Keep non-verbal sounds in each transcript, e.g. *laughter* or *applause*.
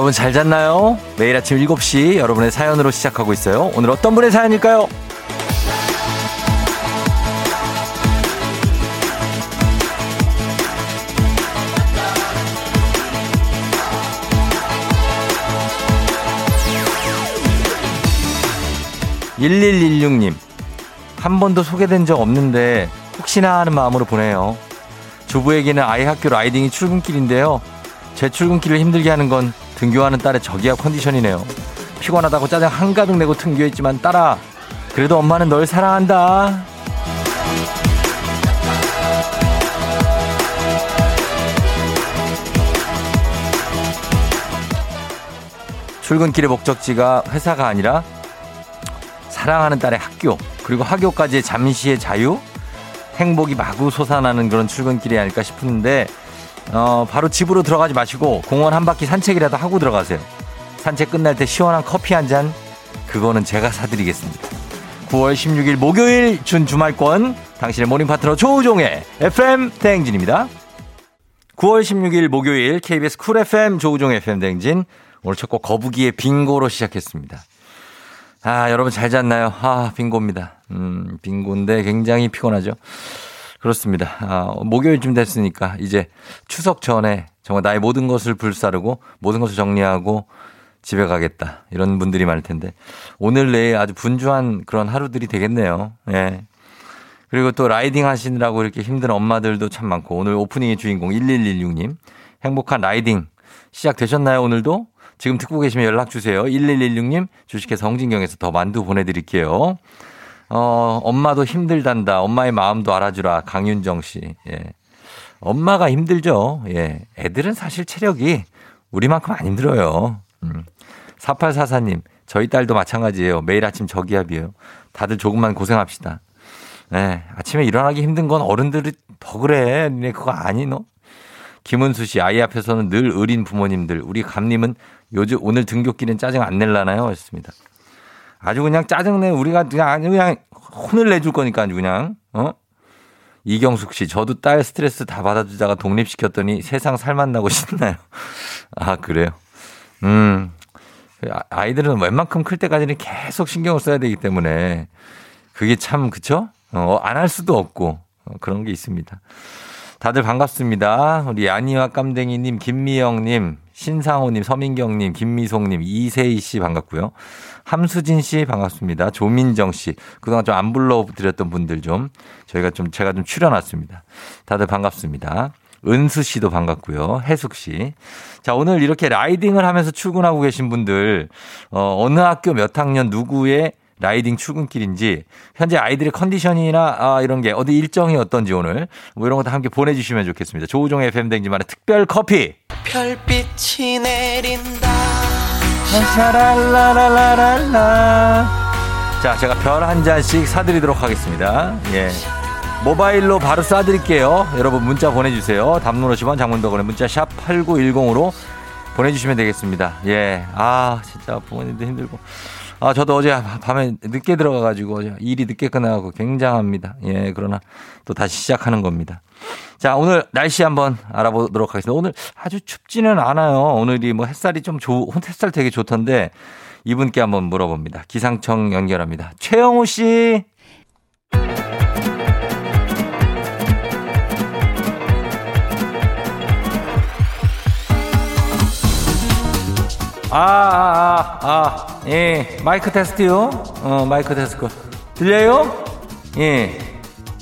여러분 잘 잤나요? 매일 아침 7시 여러분의 사연으로 시작하고 있어요. 오늘 어떤 분의 사연일까요? 1116님, 한 번도 소개된 적 없는데 혹시나 하는 마음으로 보내요. 주부에게는 아이 학교 라이딩이 출근길인데요. 제 출근길을 힘들게 하는 건 등교하는 딸의 저기압 컨디션이네요. 피곤하다고 짜증 한가득 내고 등교했지만 딸아, 그래도 엄마는 널 사랑한다. 출근길의 목적지가 회사가 아니라 사랑하는 딸의 학교, 그리고 학교까지의 잠시의 자유, 행복이 마구 솟아나는 그런 출근길이 아닐까 싶은데, 어, 바로 집으로 들어가지 마시고 공원 한 바퀴 산책이라도 하고 들어가세요. 산책 끝날 때 시원한 커피 한 잔, 그거는 제가 사드리겠습니다. 9월 16일 목요일 준 주말권, 당신의 morning 파트너 조우종의 FM 대행진입니다. 9월 16일 목요일 KBS 쿨 FM 조우종 FM 대행진. 오늘 첫 곡 거북이의 빙고로 시작했습니다. 아, 여러분 잘 잤나요? 아, 빙고입니다. 음, 빙고인데 굉장히 피곤하죠. 그렇습니다. 아, 목요일쯤 됐으니까 이제 추석 전에 정말 나의 모든 것을 불사르고 모든 것을 정리하고 집에 가겠다. 이런 분들이 많을 텐데 오늘 내에 아주 분주한 그런 하루들이 되겠네요. 예. 그리고 또 라이딩 하시느라고 이렇게 힘든 엄마들도 참 많고 오늘 오프닝의 주인공 1116님 행복한 라이딩 시작되셨나요 오늘도? 지금 듣고 계시면 연락 주세요. 1116님 주식회사 홍진경에서 더 만두 보내드릴게요. 어, 엄마도 힘들단다. 엄마의 마음도 알아주라. 강윤정 씨. 예. 엄마가 힘들죠. 예. 애들은 사실 체력이 우리만큼 안 힘들어요. 음. 4844님, 저희 딸도 마찬가지예요. 매일 아침 저기압이에요. 다들 조금만 고생합시다. 예. 아침에 일어나기 힘든 건 어른들이 더 그래. 니네 그거 아니, 너? 김은수 씨, 아이 앞에서는 늘 의린 부모님들. 우리 감님은 요즘 오늘 등교길은 짜증 안 낼라나요? 했습니다. 아주 그냥 짜증내 우리가 그냥 아주 그냥 혼을 내줄 거니까 아주 그냥 어 이경숙 씨 저도 딸 스트레스 다 받아주다가 독립시켰더니 세상 살맛나고 신나요. *laughs* 아 그래요. 음 아이들은 웬만큼 클 때까지는 계속 신경을 써야 되기 때문에 그게 참 그쵸? 어, 안 할 수도 없고 어, 그런 게 있습니다. 다들 반갑습니다. 우리 야니와 깜댕이님, 김미영님, 신상호님, 서민경님, 김미송님, 이세희 씨 반갑고요. 함수진 씨 반갑습니다. 조민정 씨. 그동안 좀 안 불러드렸던 분들 좀 저희가 좀 제가 좀 추려놨습니다. 다들 반갑습니다. 은수 씨도 반갑고요. 해숙 씨. 자, 오늘 이렇게 라이딩을 하면서 출근하고 계신 분들, 어, 어느 학교 몇 학년 누구의 라이딩 출근길인지 현재 아이들의 컨디션이나 아, 이런 게 어디 일정이 어떤지 오늘 뭐 이런 것도 함께 보내주시면 좋겠습니다. 조우종의 FM 댕지만의 특별 커피. 별빛이 내린다. 샤랄라라라라. 자, 제가 별 한 잔씩 사드리도록 하겠습니다. 예. 모바일로 바로 쏴드릴게요. 여러분 문자 보내주세요. 담론 50원 장문덕원의 문자 샵 8910으로 보내주시면 되겠습니다. 예. 아, 진짜 부모님도 힘들고. 아, 저도 어제 밤에 늦게 들어가가지고 일이 늦게 끝나가고 굉장합니다. 예, 그러나 또 다시 시작하는 겁니다. 자, 오늘 날씨 한번 알아보도록 하겠습니다. 오늘 아주 춥지는 않아요. 오늘이 뭐 햇살이 좀 좋, 햇살 되게 좋던데 이분께 한번 물어봅니다. 기상청 연결합니다. 최영우 씨. 아, 아, 아, 아, 예, 마이크 테스트요. 어, 마이크 테스트. 들려요? 예.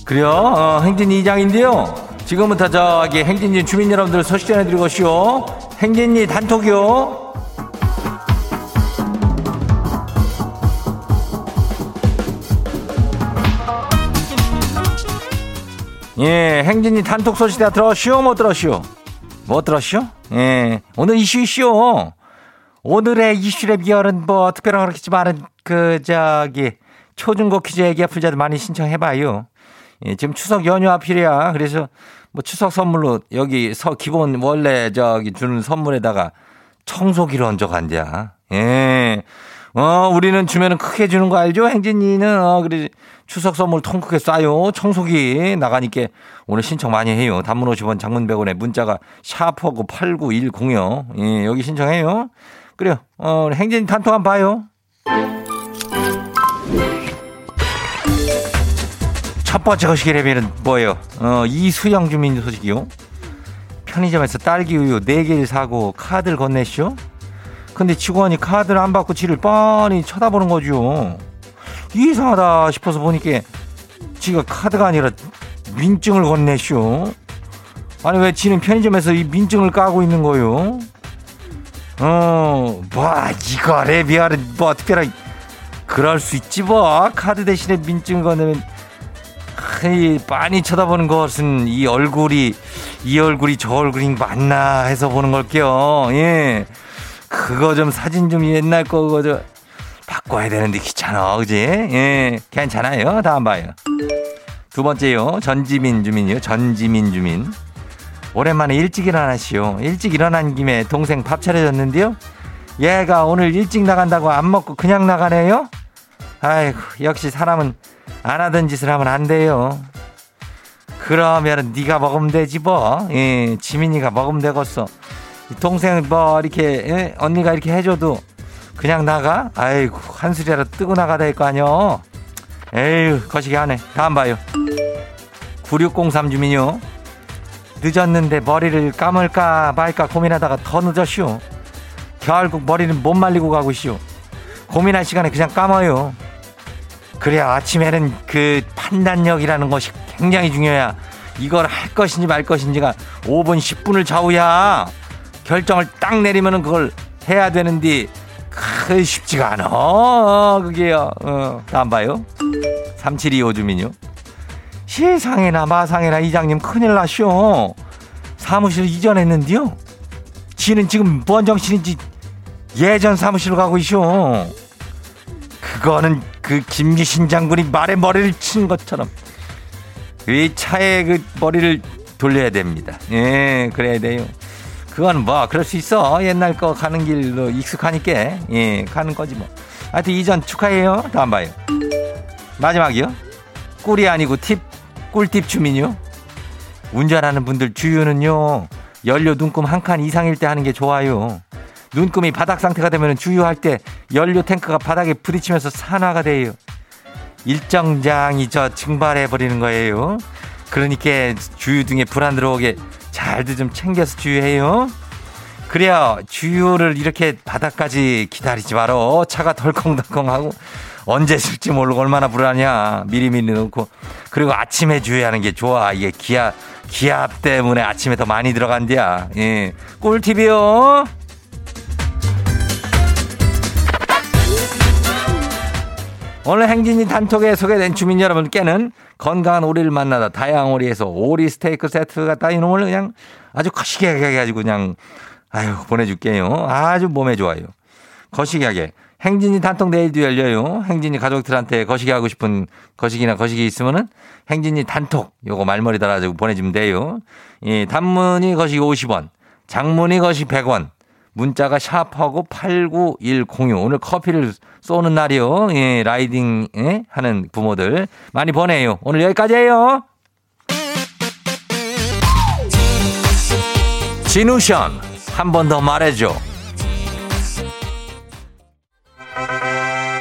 그래요? 어, 행진 이장인데요. 지금부터 저기 행진지 주민 여러분들 소식 전해드리고 시오. 행진이 단톡이요. 예, 행진이 단톡 소식 다 들었시오? 못 들었시오? 못 들었시오? 예, 오늘 이슈 이슈. 오늘의 이슈랩 기열은 뭐 특별한 그렇겠지만은 그 저기 초중고 퀴즈 얘기 풀자들 많이 신청해봐요. 예, 지금 추석 연휴 앞이래야 그래서 뭐 추석 선물로 여기 서 기본 원래 저기 주는 선물에다가 청소기를 얹어 간자. 예. 어, 우리는 주면은 크게 주는 거 알죠? 행진이는, 어, 그래. 추석 선물 통 크게 쏴요. 청소기 나가니까 오늘 신청 많이 해요. 단문 50원 장문 100원에 문자가 샤프하고 89106. 예, 여기 신청해요. 그래요. 어, 행진 단톡 한번 봐요. 첫 번째 거시기 레벨은 뭐예요? 어, 이수영 주민 소식이요. 편의점에서 딸기 우유 4개를 사고 카드를 건네쇼. 근데 직원이 카드를 안 받고 지를 뻔히 쳐다보는 거죠. 이상하다 싶어서 보니까 지가 카드가 아니라 민증을 건네쇼. 아니 왜 지는 편의점에서 이 민증을 까고 있는 거요? 어, 뭐 이거 레비아는 뭐 특별한 그럴 수 있지 뭐 카드 대신에 민증 건네면 이 빤히 쳐다보는 것은 이 얼굴이 이 얼굴이 저 얼굴이 맞나 해서 보는 걸게요. 예. 그거 좀 사진 좀 옛날 거 그거 저 바꿔야 되는데 귀찮아. 그지? 예. 괜찮아요. 다음 봐요. 두 번째요. 전지민 주민이요. 전지민 주민. 오랜만에 일찍 일어나시오. 일찍 일어난 김에 동생 밥 차려줬는데요. 얘가 오늘 일찍 나간다고 안 먹고 그냥 나가네요. 아이고 역시 사람은 안 하던 짓을 하면 안 돼요. 그러면 네가 먹으면 되지 뭐. 예, 지민이가 먹으면 되겠어. 동생 뭐 이렇게 예? 언니가 이렇게 해줘도 그냥 나가? 아이고 한술이라도 뜨고 나가야 될 거 아니여. 에휴 거시기 하네. 다음 봐요. 9603 주민요. 늦었는데 머리를 감을까 말까 고민하다가 더 늦었슈. 결국 머리는 못 말리고 가고 있슈. 고민할 시간에 그냥 감아요. 그래야 아침에는 그 판단력이라는 것이 굉장히 중요해. 이걸 할 것인지 말 것인지가 5분, 10분을 좌우야. 결정을 딱 내리면은 그걸 해야 되는데, 그 쉽지가 않아. 어, 그게요. 어, 안 봐요. 3725 주민요. 세상에나 마상에나 이장님 큰일 나쇼. 사무실 이전했는데요. 지는 지금 뭔 정신인지 예전 사무실로 가고 있쇼. 그거는 그 김기신 장군이 말에 머리를 친 것처럼 이 차에 그 머리를 돌려야 됩니다. 예, 그래야 돼요. 그건 뭐 그럴 수 있어. 옛날 거 가는 길로 익숙하니까 예, 가는 거지 뭐. 하여튼 이전 축하해요. 다음 봐요. 마지막이요. 꿀이 아니고 팁 꿀팁 주민요. 운전하는 분들 주유는요. 연료 눈금 한 칸 이상일 때 하는 게 좋아요. 눈금이 바닥 상태가 되면 주유할 때 연료 탱크가 바닥에 부딪히면서 산화가 돼요. 일정장이 저 증발해 버리는 거예요. 그러니까 주유 등에 불안 들어오게 잘도 좀 챙겨서 주유해요. 그래야 주유를 이렇게 바닥까지 기다리지 말어. 차가 덜컹덜컹하고 언제 쓸지 모르고 얼마나 불안하냐. 미리미리 넣고. 그리고 아침에 주유하는 게 좋아. 이게 기압, 기압 때문에 아침에 더 많이 들어간대야. 예. 꿀팁이요. 오늘 행진이 단톡에 소개된 주민 여러분께는 건강한 오리를 만나다 다양한 오리에서 오리 스테이크 세트가 따인 놈을 그냥 아주 거시기하게 해가지고 그냥 아유 보내줄게요. 아주 몸에 좋아요. 거시기하게. 행진이 단톡 내일도 열려요. 행진이 가족들한테 거시기 하고 싶은 거시기나 거시기 있으면은 행진이 단톡 요거 말머리 달아가지고 보내주면 돼요. 예, 단문이 거시기 50원, 장문이 거시 100원, 문자가 샵하고 89106. 오늘 커피를 쏘는 날이요. 예, 라이딩 예, 하는 부모들 많이 보내요. 오늘 여기까지예요. 진우션 한 번 더 말해줘.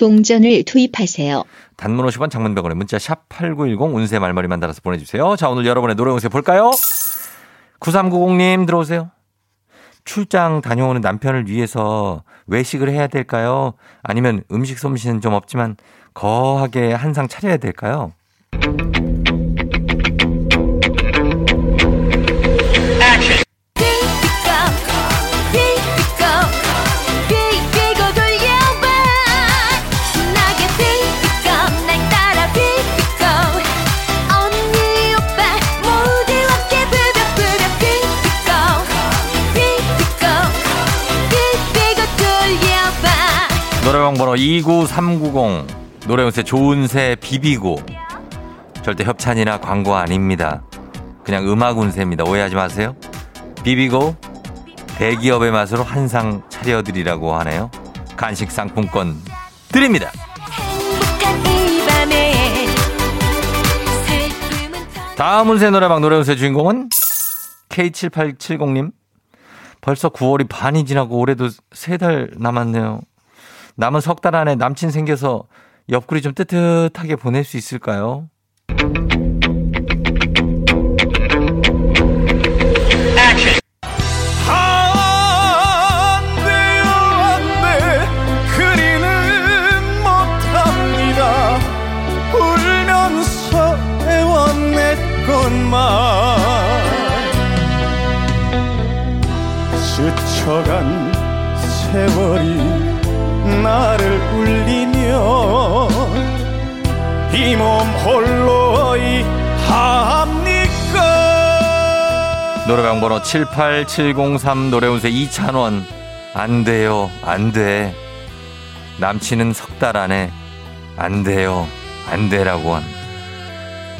동전을 투입하세요. 단문 50원 장문 100원에 문자 샵 8910 운세 말머리만 달아서 보내주세요. 자 오늘 여러분의 노래 운세 볼까요? 9390님 들어오세요. 출장 다녀오는 남편을 위해서 외식을 해야 될까요? 아니면 음식 솜씨는 좀 없지만 거하게 한 상 차려야 될까요? 번호 29390 노래운세 좋은새 비비고 절대 협찬이나 광고 아닙니다. 그냥 음악 운세입니다. 오해하지 마세요. 비비고 대기업의 맛으로 한상 차려드리라고 하네요. 간식 상품권 드립니다. 다음 운세 노래방 노래운세 주인공은 K7870님. 벌써 9월이 반이 지나고 올해도 3달 남았네요. 남은 석 달 안에 남친 생겨서 옆구리 좀 뜨뜻하게 보낼 수 있을까요? 이 몸 홀로 이 합니까? 노래방 번호 78703 노래운세 이찬원. 안 돼요 안 돼. 남친은 석 달 안에 안 돼요 안 돼라고 한.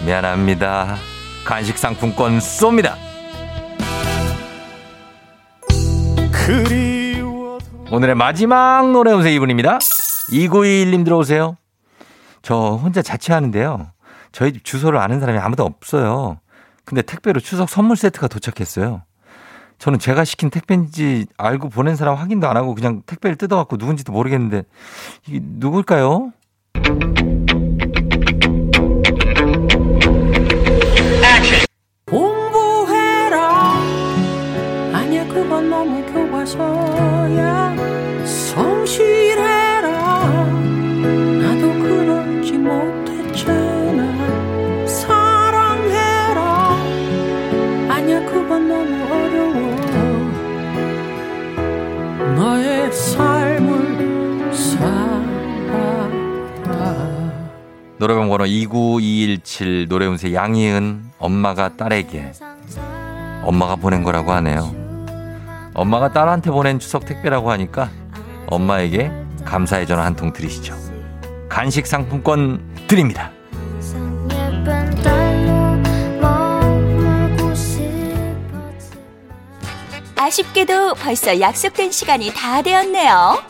미안합니다. 간식 상품권 쏩니다. 오늘의 마지막 노래 운세 이분입니다. 2921님 들어오세요 저 혼자 자취하는데요. 저희 집 주소를 아는 사람이 아무도 없어요. 근데 택배로 추석 선물 세트가 도착했어요. 저는 제가 시킨 택배인지 알고 보낸 사람 확인도 안 하고 그냥 택배를 뜯어갖고 누군지도 모르겠는데 이게 누굴까요? 공부해라. 아니야 그건 너무 교과서야 노래방 번호 29217 노래운세 양희은 엄마가 딸에게 엄마가 보낸 거라고 하네요. 엄마가 딸한테 보낸 추석 택배라고 하니까 엄마에게 감사의 전화 한 통 드리시죠. 간식 상품권 드립니다. 아쉽게도 벌써 약속된 시간이 다 되었네요.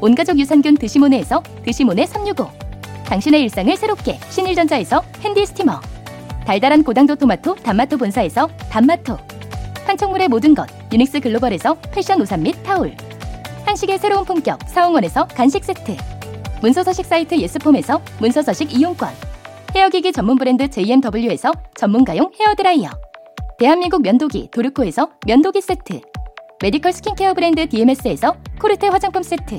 온가족 유산균 드시모네에서 드시모네 365 당신의 일상을 새롭게 신일전자에서 handy steamer. 달달한 고당도 토마토 단마토 본사에서 단마토. 판촉물의 모든 것 유닉스 글로벌에서 패션 우산 및 타올. 한식의 새로운 품격 사홍원에서 간식 세트. 문서서식 사이트 예스폼에서 문서서식 이용권. 헤어기기 전문 브랜드 JMW에서 전문가용 헤어드라이어. 대한민국 면도기 도르코에서 면도기 세트. medical 스킨케어 브랜드 DMS에서 코르테 화장품 세트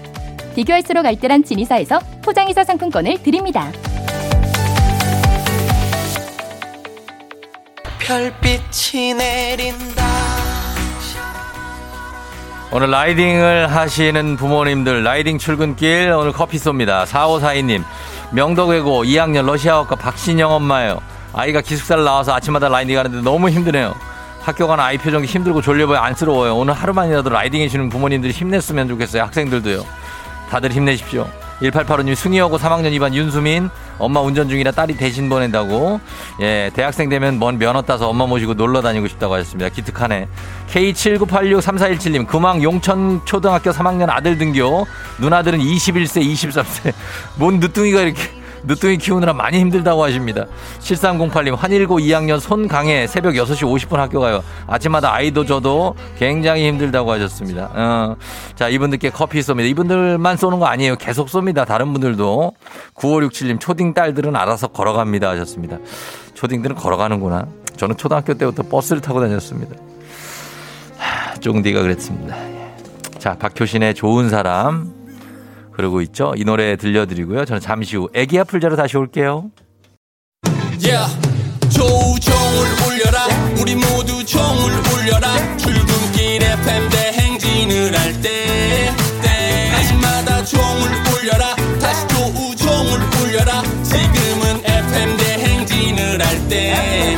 비교할수록 알뜰한 지니사에서 포장이사 상품권을 드립니다. 별빛이 내린다. 오늘 riding을 하시는 부모님들 riding 출근길 오늘 커피 쏩니다. 4542님 명덕외고 2학년 러시아어과 박신영 엄마예요. 아이가 기숙사를 나와서 아침마다 riding 하는데 너무 힘드네요. 학교 가는 아이 표정이 힘들고 졸려 보여 안쓰러워요. 오늘 하루만이라도 라이딩 해주는 부모님들이 힘냈으면 좋겠어요. 학생들도요. 다들 힘내십시오. 1885님 승희하고 3학년 2반 윤수민 엄마 운전 중이라 딸이 대신 보낸다고. 예 대학생 되면 먼 면허 따서 엄마 모시고 놀러 다니고 싶다고 하셨습니다. 기특하네. K79863417님 금왕 용천 초등학교 3학년 아들 등교. 누나들은 21세 23세. 뭔 늦둥이가 이렇게 늦둥이 키우느라 많이 힘들다고 하십니다. 7308님, 환일고 2학년 손강해 새벽 6시 50분 학교 가요. 아침마다 아이도 저도 굉장히 힘들다고 하셨습니다. 어, 자, 이분들께 커피 쏩니다. 이분들만 쏘는 거 아니에요. 계속 쏩니다. 다른 분들도. 9567님, 초딩 딸들은 알아서 걸어갑니다. 하셨습니다. 초딩들은 걸어가는구나. 저는 초등학교 때부터 버스를 타고 다녔습니다. 하, 쫑디가 그랬습니다. 예. 자, 박효신의 좋은 사람. 그러고 있죠. 이 노래 들려드리고요. 저는 잠시 후 애기야 풀자로 다시 올게요. yeah. 조우종을 울려라 우리 모두 종을 울려라 출근길 FM 대행진을 할때 지금은 FM 대행진을 할때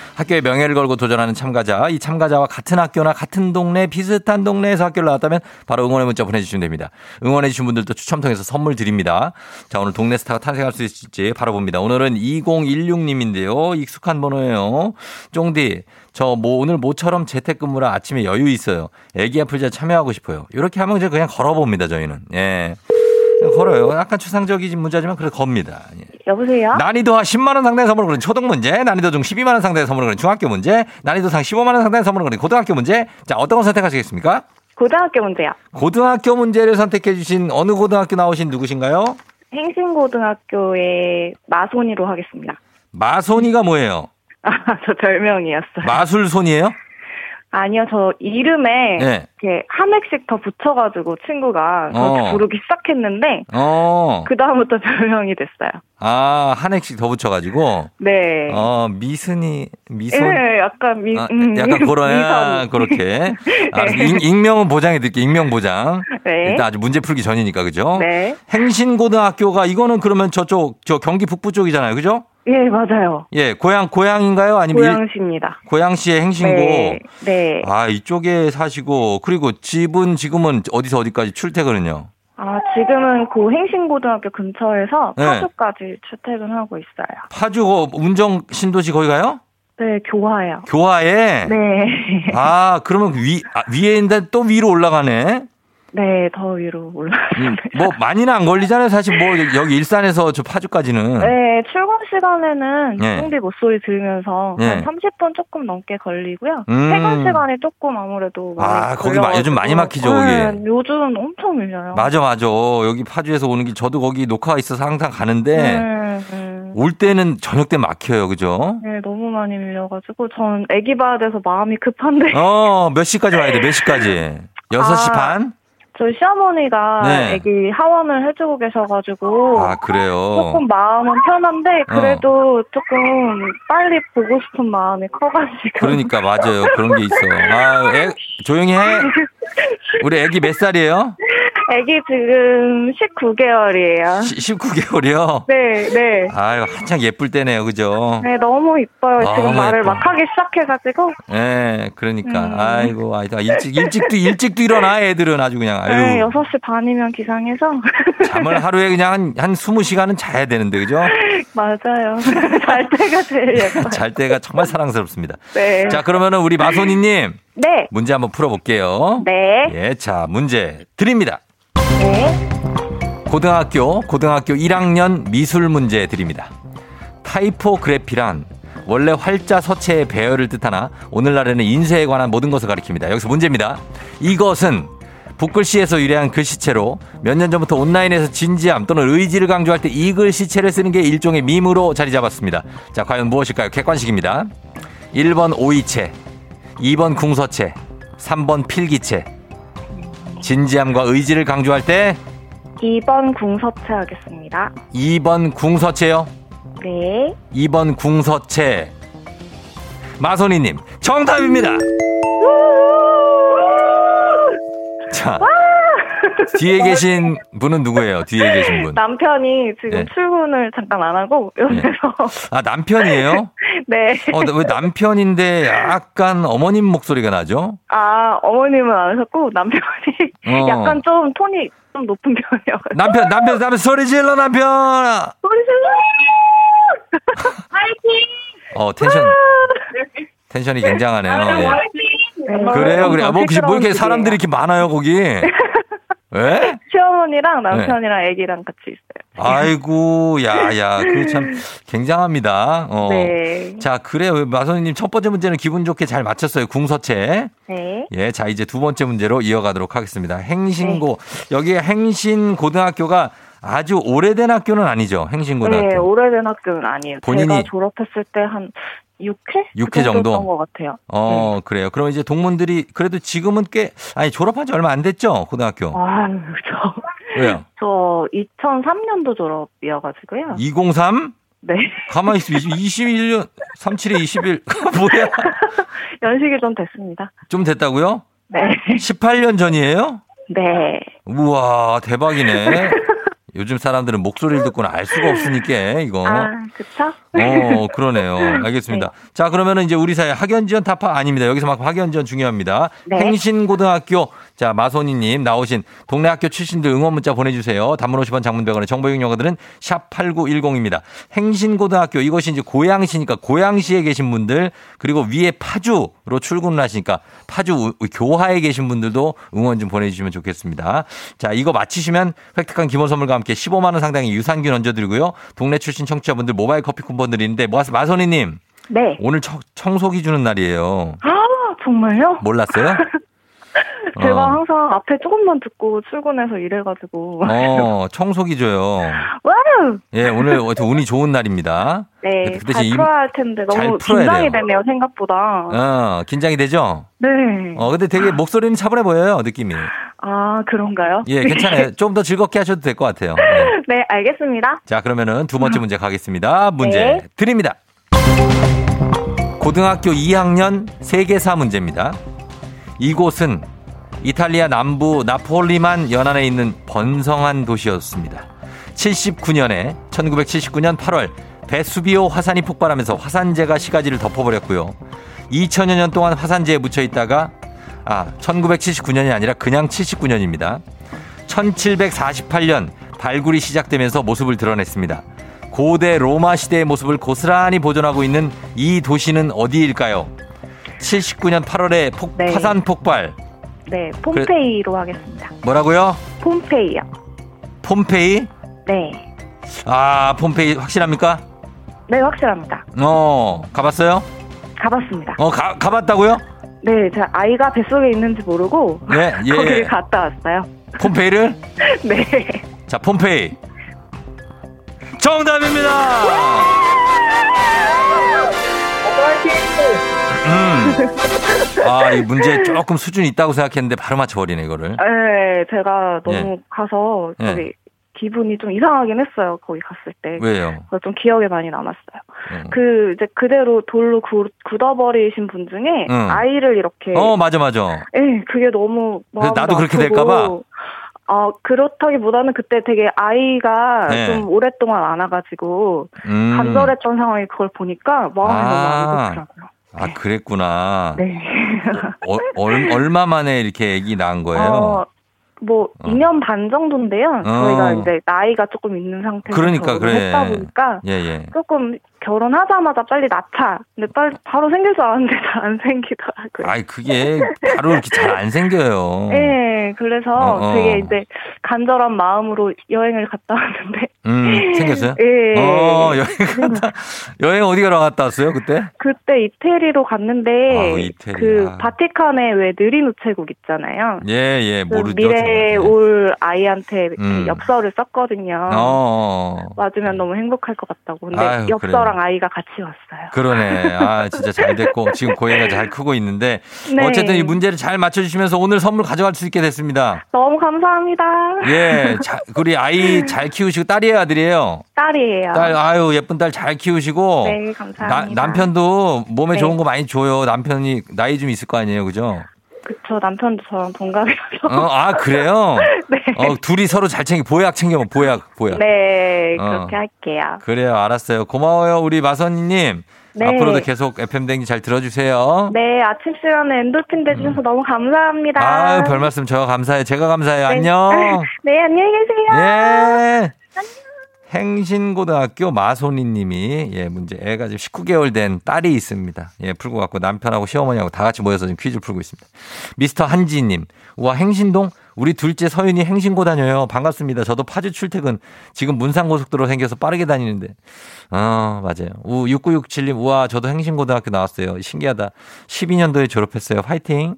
학교의 명예를 걸고 도전하는 참가자, 이 참가자와 같은 학교나 같은 동네, 비슷한 동네에서 학교를 나왔다면 바로 응원의 문자 보내주시면 됩니다. 응원해주신 분들도 추첨 통해서 선물 드립니다. 자, 오늘 동네 스타가 탄생할 수 있을지 바로 봅니다. 오늘은 2016님인데요. 익숙한 번호예요. 쫑디, 저 뭐 오늘 모처럼 재택근무라 아침에 여유 있어요. 애기 아플자 참여하고 싶어요. 이렇게 하면 그냥 걸어봅니다, 저희는. 예. 걸어요. 약간 추상적인 문자지만 그래 겁니다. 예. 여보세요? 난이도 하 10만 원 상당의 선물을 거는 초등 문제, 난이도 중 12만 원 상당의 선물을 거는 중학교 문제, 난이도 상 15만 원 상당의 선물을 거는 고등학교 문제. 자, 어떤 걸 선택하시겠습니까? 고등학교 문제요. 고등학교 문제를 선택해 주신 어느 고등학교 나오신 누구신가요? 행신고등학교의 마손이로 하겠습니다. 마손이가 뭐예요? 아, 저 별명이었어요. 마술손이에요? 아니요, 저 이름에 네. 이렇게 한 획씩 더 붙여가지고 친구가 그렇게 어. 부르기 시작했는데 어. 그 다음부터 별명이 *laughs* 됐어요. 아, 한 핵씩 더 붙여가지고. 네. 어, 미순이, 미손. 예, 약간 미, 아, 음, 약간 그런, 아. 그렇게. *laughs* 아, 네. 익, 익명은 보장해 드릴게요. 익명 보장. 네. 일단 아주 문제 풀기 전이니까, 그죠? 네. 행신고등학교가 이거는 그러면 저쪽, 저 경기 북부 쪽이잖아요. 그죠? 예, 맞아요. 예, 고향, 고향인가요? 아니면 일- 고양시입니다. 고양시의 행신고. 네. 네. 아, 이쪽에 사시고, 그리고 집은 지금은 어디서 어디까지 출퇴근은요? 아, 지금은 고 행신고등학교 근처에서 네. 파주까지 출퇴근하고 있어요. 파주 거 운정 신도시 거기 가요? 네, 교화요. 교화에? 네. 아, 그러면 위, 아, 위에 있는데 또 위로 올라가네? 네, 더 위로 올라. 음, 뭐, 많이는 안 걸리잖아요. 사실 뭐, 여기 일산에서 저 파주까지는. 네, 출근 시간에는 네. 쫑디 목소리 들으면서 네. 한 30분 조금 넘게 걸리고요. 음. 퇴근 시간이 조금 아무래도 아, 거기 마- 요즘 많이 막히죠. 거기. 네, 요즘 엄청 밀려요. 맞아, 맞아. 여기 파주에서 오는 길 저도 거기 녹화가 있어서 항상 가는데, 네, 네. 올 때는 저녁 때 막혀요. 그죠? 네, 너무 많이 밀려가지고 전 아기 봐야 돼서 마음이 급한데 어, 몇 시까지 와야 돼? 몇 시까지? 6시 아, 반? 저희 시어머니가 네. 아기 하원을 해주고 계셔가지고 아, 그래요? 조금 마음은 편한데 그래도 조금 빨리 보고 싶은 마음이 커가지고 그러니까, 맞아요. 그런 게 있어. 아, 애, 조용히 해. *laughs* 우리 애기 몇 살이에요? 아기 지금 19개월이에요. 19개월이요? 네, 네. 아유, 한창 예쁠 때네요. 그죠? 네, 너무 이뻐요. 지금 너무 말을 예뻐. 막 하기 시작해가지고. 예, 그러니까. 음. 아이고, 아이다. 일찍, 일찍도, 일찍도 일어나, 애들은 아주 그냥. 네, 아유. 6시 반이면 기상해서. *laughs* 잠을 하루에 그냥 한, 한 20시간은 자야 되는데, 그죠? 맞아요. *laughs* 잘 때가 제일 예뻐요. *laughs* 잘 때가 정말 사랑스럽습니다. 네. 자, 그러면은 우리 마소니님. 네. 문제 한번 풀어볼게요. 네. 예, 자, 문제 드립니다. 네. 고등학교, 고등학교 1학년 미술 문제 드립니다. 타이포그래피란 원래 활자 서체의 배열을 뜻하나 오늘날에는 인쇄에 관한 모든 것을 가리킵니다. 여기서 문제입니다. 이것은 붓글씨에서 유래한 글씨체로 몇 년 전부터 온라인에서 진지함 또는 의지를 강조할 때 이 글씨체를 쓰는 게 일종의 밈으로 자리 잡았습니다. 자, 과연 무엇일까요? 객관식입니다. 1번 오이체, 2번 궁서체, 3번 필기체. 진지함과 의지를 강조할 때 2번 궁서체 하겠습니다. 2번 궁서체요. 네. 2번 궁서체. 마소니님, 정답입니다. 자, 뒤에 계신 분은 누구예요? 뒤에 계신 분. 남편이 지금 네. 출근을 잠깐 안 하고 옆에서 아, 남편이에요? *laughs* 네. 어, 왜 남편인데 약간 어머님 목소리가 나죠? 아 어머님은 안 하셨고 남편이 어. 약간 좀 톤이 좀 높은 편이어가지고 남편, 남편, 남편, 소리 질러, 남편! 소리 질러 *laughs* 파이팅 어, 텐션, 텐션이 굉장하네요. 예. 네. 그래요, 그래. 뭐, 혹시 뭐 이렇게 사람들이 이렇게 많아요, 거기? *laughs* 예? 시어머니랑 남편이랑 아기랑 같이 있어요. 아이고, 야, 야, 그 참 굉장합니다. 어. 네. 자, 그래요. 마선님 첫 번째 문제는 기분 좋게 잘 맞췄어요. 궁서체. 네. 예, 자, 이제 두 번째 문제로 이어가도록 하겠습니다. 행신고. 여기에 행신 고등학교가 아주 오래된 학교는 아니죠. 행신고등학교. 네, 오래된 학교는 아니에요. 본인이- 제가 졸업했을 때 한 6회? 육회 정도? 였던 것 같아요. 어, 그래요. 그럼 이제 동문들이 그래도 지금은 꽤, 아니, 졸업한 지 얼마 안 됐죠? 고등학교. 아유, 저, 왜요? 저 2003년도 졸업이어가지고요. 203? 네. 가만히 있어. 21년, 37에 21. 뭐야? *laughs* 연식이 좀 됐습니다. 좀 됐다고요? 네. 18년 전이에요? 네. 우와, 대박이네. 요즘 사람들은 목소리를 듣고는 알 수가 없으니까, 이거. 아, 그쵸? 어, 그러네요. 알겠습니다. *laughs* 자, 그러면은 이제 우리 사회 학연 지원 타파 아닙니다. 여기서만큼 학연 지원 중요합니다. 네. 행신고등학교 자, 마소니님 나오신 동네 학교 출신들 응원 문자 보내주세요. 단문 50원 장문 100원의 정보 이용료들은 샵 8910입니다. 행신고등학교 이것이 이제 고양시니까 고양시에 계신 분들 그리고 위에 파주로 출근을 하시니까 파주 우- 교하에 계신 분들도 응원 좀 보내주시면 좋겠습니다. 자, 이거 마치시면 획득한 기본 선물과 함께 15만 원 상당의 유산균 얹어드리고요. 동네 출신 청취자분들 모바일 커피 쿠폰 드리는데 뭐 마소니님 네. 오늘 청, 청소 기 주는 날이에요. 아, 정말요? 몰랐어요? *laughs* 제가 어. 항상 앞에 조금만 듣고 출근해서 일해가지고. 어, *laughs* 청소기 줘요. 와우! 예, 오늘 하여튼 운이 좋은 날입니다. 네, 그 대신 잘 이- 풀어야 할 텐데 잘 너무 긴장이 돼요. 되네요, 생각보다. 어, 긴장이 되죠? 네. 어, 근데 되게 목소리는 차분해 보여요, 느낌이. 아, 그런가요? 예, 괜찮아요. 좀 더 즐겁게 하셔도 될 것 같아요. 네. *laughs* 네, 알겠습니다. 자, 그러면은 두 번째 문제 가겠습니다. 문제 네. 드립니다. 고등학교 2학년 세계사 문제입니다. 이곳은 이탈리아 남부 나폴리만 연안에 있는 번성한 도시였습니다. 79년에 1979년 8월 베수비오 화산이 폭발하면서 화산재가 시가지를 덮어버렸고요. 2000여 년 동안 화산재에 묻혀 있다가 아 1979년이 아니라 그냥 79년입니다. 1748년 발굴이 시작되면서 모습을 드러냈습니다. 고대 로마 시대의 모습을 고스란히 보존하고 있는 이 도시는 어디일까요? 79년 8월에 폭, 네. 화산 폭발. 네, 폼페이로 하겠습니다. 뭐라고요? 폼페이요. 폼페이? 네. 아, 폼페이 확실합니까? 네, 확실합니다. 어, 가봤어요? 가봤습니다. 어, 가, 가봤다고요? 네, 제가 아이가 뱃속에 있는지 모르고 네, *laughs* 예. 거기를 갔다 왔어요. 폼페이를? *laughs* 네. 자, 폼페이. 정답입니다! 음. 아, 이 문제 조금 수준이 있다고 생각했는데 바로 맞춰버리네, 이거를. 네, 제가 너무 예. 가서 예. 저기 기분이 좀 이상하긴 했어요. 거기 갔을 때. 왜요? 그래서 좀 기억에 많이 남았어요. 음. 그 이제 그대로 돌로 구, 굳어버리신 분 중에 응. 아이를 이렇게 어, 맞아, 맞아. 예, 그게 너무 나도 그렇게. 될까봐? 어, 그렇다기보다는 그때 되게 아이가 네. 좀 오랫동안 안 와가지고 음. 간절했던 상황에 그걸 보니까 마음이 아. 너무 안 좋더라고요. 아, 그랬구나. 네. 어, 얼, 얼마 만에 이렇게 아기 낳은 거예요? 어, 뭐 어. 2년 반 정도인데요. 저희가 어. 이제 나이가 조금 있는 상태에서 그러니까, 그래. 했다 보니까 예, 예. 조금 결혼하자마자 빨리 낳자. 근데 빨리 바로 생길 줄 알았는데 잘 안 생기더라고요. 아이, 그게 바로 이렇게 잘 안 생겨요. 네, 그래서 어, 어. 되게 이제 간절한 마음으로 여행을 갔다 왔는데. 음, 생겼어요? 예. 어, 여행 갔다, *laughs* 여행 어디 가러 갔다 왔어요, 그때? 그때 이태리로 갔는데 아우, 이태리. 그 아. 바티칸에 왜 느린 우체국 있잖아요. 예, 예, 그 모르죠. 미래에 저는. 올 아이한테 음. 엽서를 썼거든요. 어, 어. 맞으면 너무 행복할 것 같다고. 근데 아유, 엽서랑 아이가 같이 왔어요. 그러네. 아, *laughs* 진짜 잘 됐고, 지금 고해가 잘 크고 있는데. 네. 어쨌든 이 문제를 잘 맞춰주시면서 오늘 선물 가져갈 수 있게 됐습니다. 너무 감사합니다. 예, 자, 우리 아이 잘 키우시고, 딸이 에요, 아들이에요? 딸이에요. 딸, 아유, 예쁜 딸 잘 키우시고. 네, 나, 감사합니다. 남편도 몸에 네. 좋은 거 많이 줘요. 남편이 나이 좀 있을 거 아니에요, 그죠? 그쵸, 남편도 저랑 동갑이라서. 어, 아, 그래요? *laughs* 네. 어, 둘이 서로 잘 챙기, 보약 챙겨봐, 보약, 보약. 네, 어. 그렇게 할게요. 그래요, 알았어요. 고마워요, 우리 마선이님. 네. 앞으로도 계속 FM댕지 잘 들어주세요. 네, 아침 시간에 엔돌핀 대주셔서 너무 감사합니다. 음. 아유, 별 말씀 저가 감사해요. 제가 감사해요. 네. 안녕. *laughs* 네, 안녕히 계세요. 예. 행신고등학교 마소니 님이, 예, 문제, 애가 지금 19개월 된 딸이 있습니다. 예, 풀고 갖고 남편하고 시어머니하고 다 같이 모여서 지금 퀴즈를 풀고 있습니다. 미스터 한지 님, 우와, 행신동? 우리 둘째 서윤이 행신고 다녀요. 반갑습니다. 저도 파주 출퇴근. 지금 문상고속도로 생겨서 빠르게 다니는데. 아, 맞아요. 우, 6967님, 우와, 저도 행신고등학교 나왔어요. 신기하다. 12년도에 졸업했어요. 화이팅!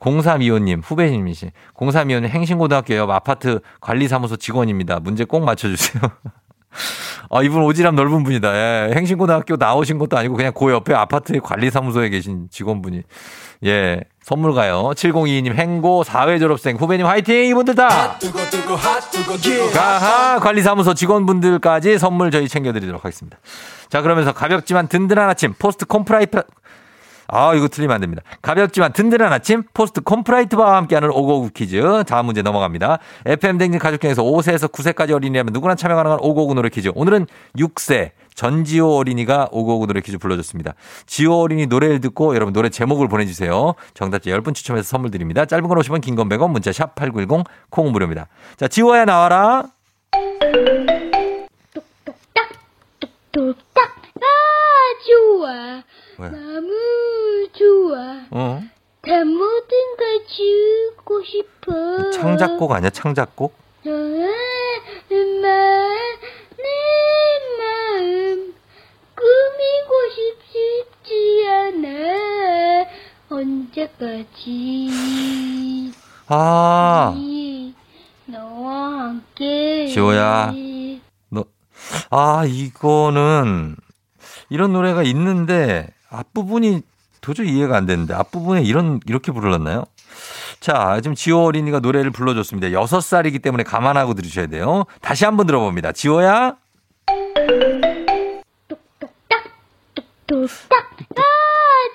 0325님, 후배님이시. 0325님, 행신고등학교 옆 아파트 관리사무소 직원입니다. 문제 꼭 맞춰주세요. *laughs* 아, 이분 오지랖 넓은 분이다. 예, 행신고등학교 나오신 것도 아니고 그냥 그 옆에 아파트 관리사무소에 계신 직원분이. 예, 선물 가요. 7022님, 행고 4회 졸업생 후배님 화이팅! 이분들 다! 가하 관리사무소 직원분들까지 선물 저희 챙겨드리도록 하겠습니다. 자, 그러면서 가볍지만 든든한 아침 포스트 콤프라이트 아, 이거 틀리면 안 됩니다. 가볍지만 든든한 아침 포스트 콤프라이트와 함께하는 오고구 퀴즈. 다음 문제 넘어갑니다. FM 댕진 가족 중에서 5세에서 9세까지 어린이라면 누구나 참여 가능한 오고구 노래 퀴즈. 오늘은 6세 전지호 어린이가 오고오고 노래 퀴즈 불러줬습니다. 지호 어린이 노래를 듣고 여러분 노래 제목을 보내주세요. 정답자 10분 추첨해서 선물 드립니다. 짧은 건 50원, 긴건 100원, 문자 샵 8910, 콩은 무료입니다. 자, 지호야 나와라. 뚝딱 아 좋아 왜? 너무 좋아 어? 다 모든 걸 주고 싶어 창작곡 아니야, 창작곡? 아, 마내 마음 꾸미고 싶지 않아 언제까지 아, 너와 함께 지호야. 너, 아, 이거는, 이런 노래가 있는데, 앞부분이 도저히 이해가 안 되는데, 앞부분에 이런, 이렇게 불렀나요? 자, 지금 지호 어린이가 노래를 불러줬습니다. 여섯 살이기 때문에 감안하고 들으셔야 돼요. 다시 한번 들어봅니다. 지호야? 뚝딱 아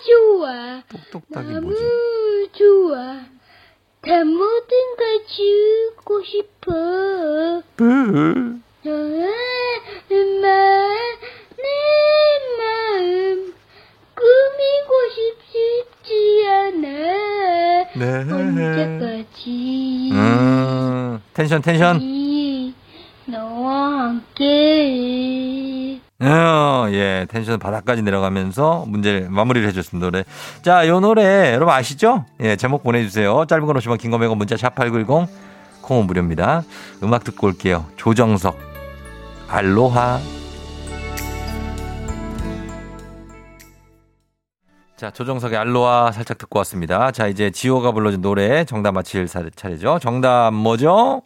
좋아 똑똑딱이 너무 뭐지? 좋아 다 모든 걸 주고 싶어 뿌. 아, 마, 내 마음 꾸미고 싶지 않아 네. 언제까지 음, 텐션, 텐션. 이 너와 함께 어, 예, 텐션 바닥까지 내려가면서 문제를 마무리를 해줬습니다, 노래. 자, 요 노래, 여러분 아시죠? 예, 제목 보내주세요. 짧은 건 50원, 긴거 100원, 문자 샵8910, 콩은 무료입니다. 음악 듣고 올게요. 조정석, 알로하. 자, 조정석의 알로하 살짝 듣고 왔습니다. 자, 이제 지호가 불러준 노래 정답 맞힐 사- 차례죠. 정답 뭐죠?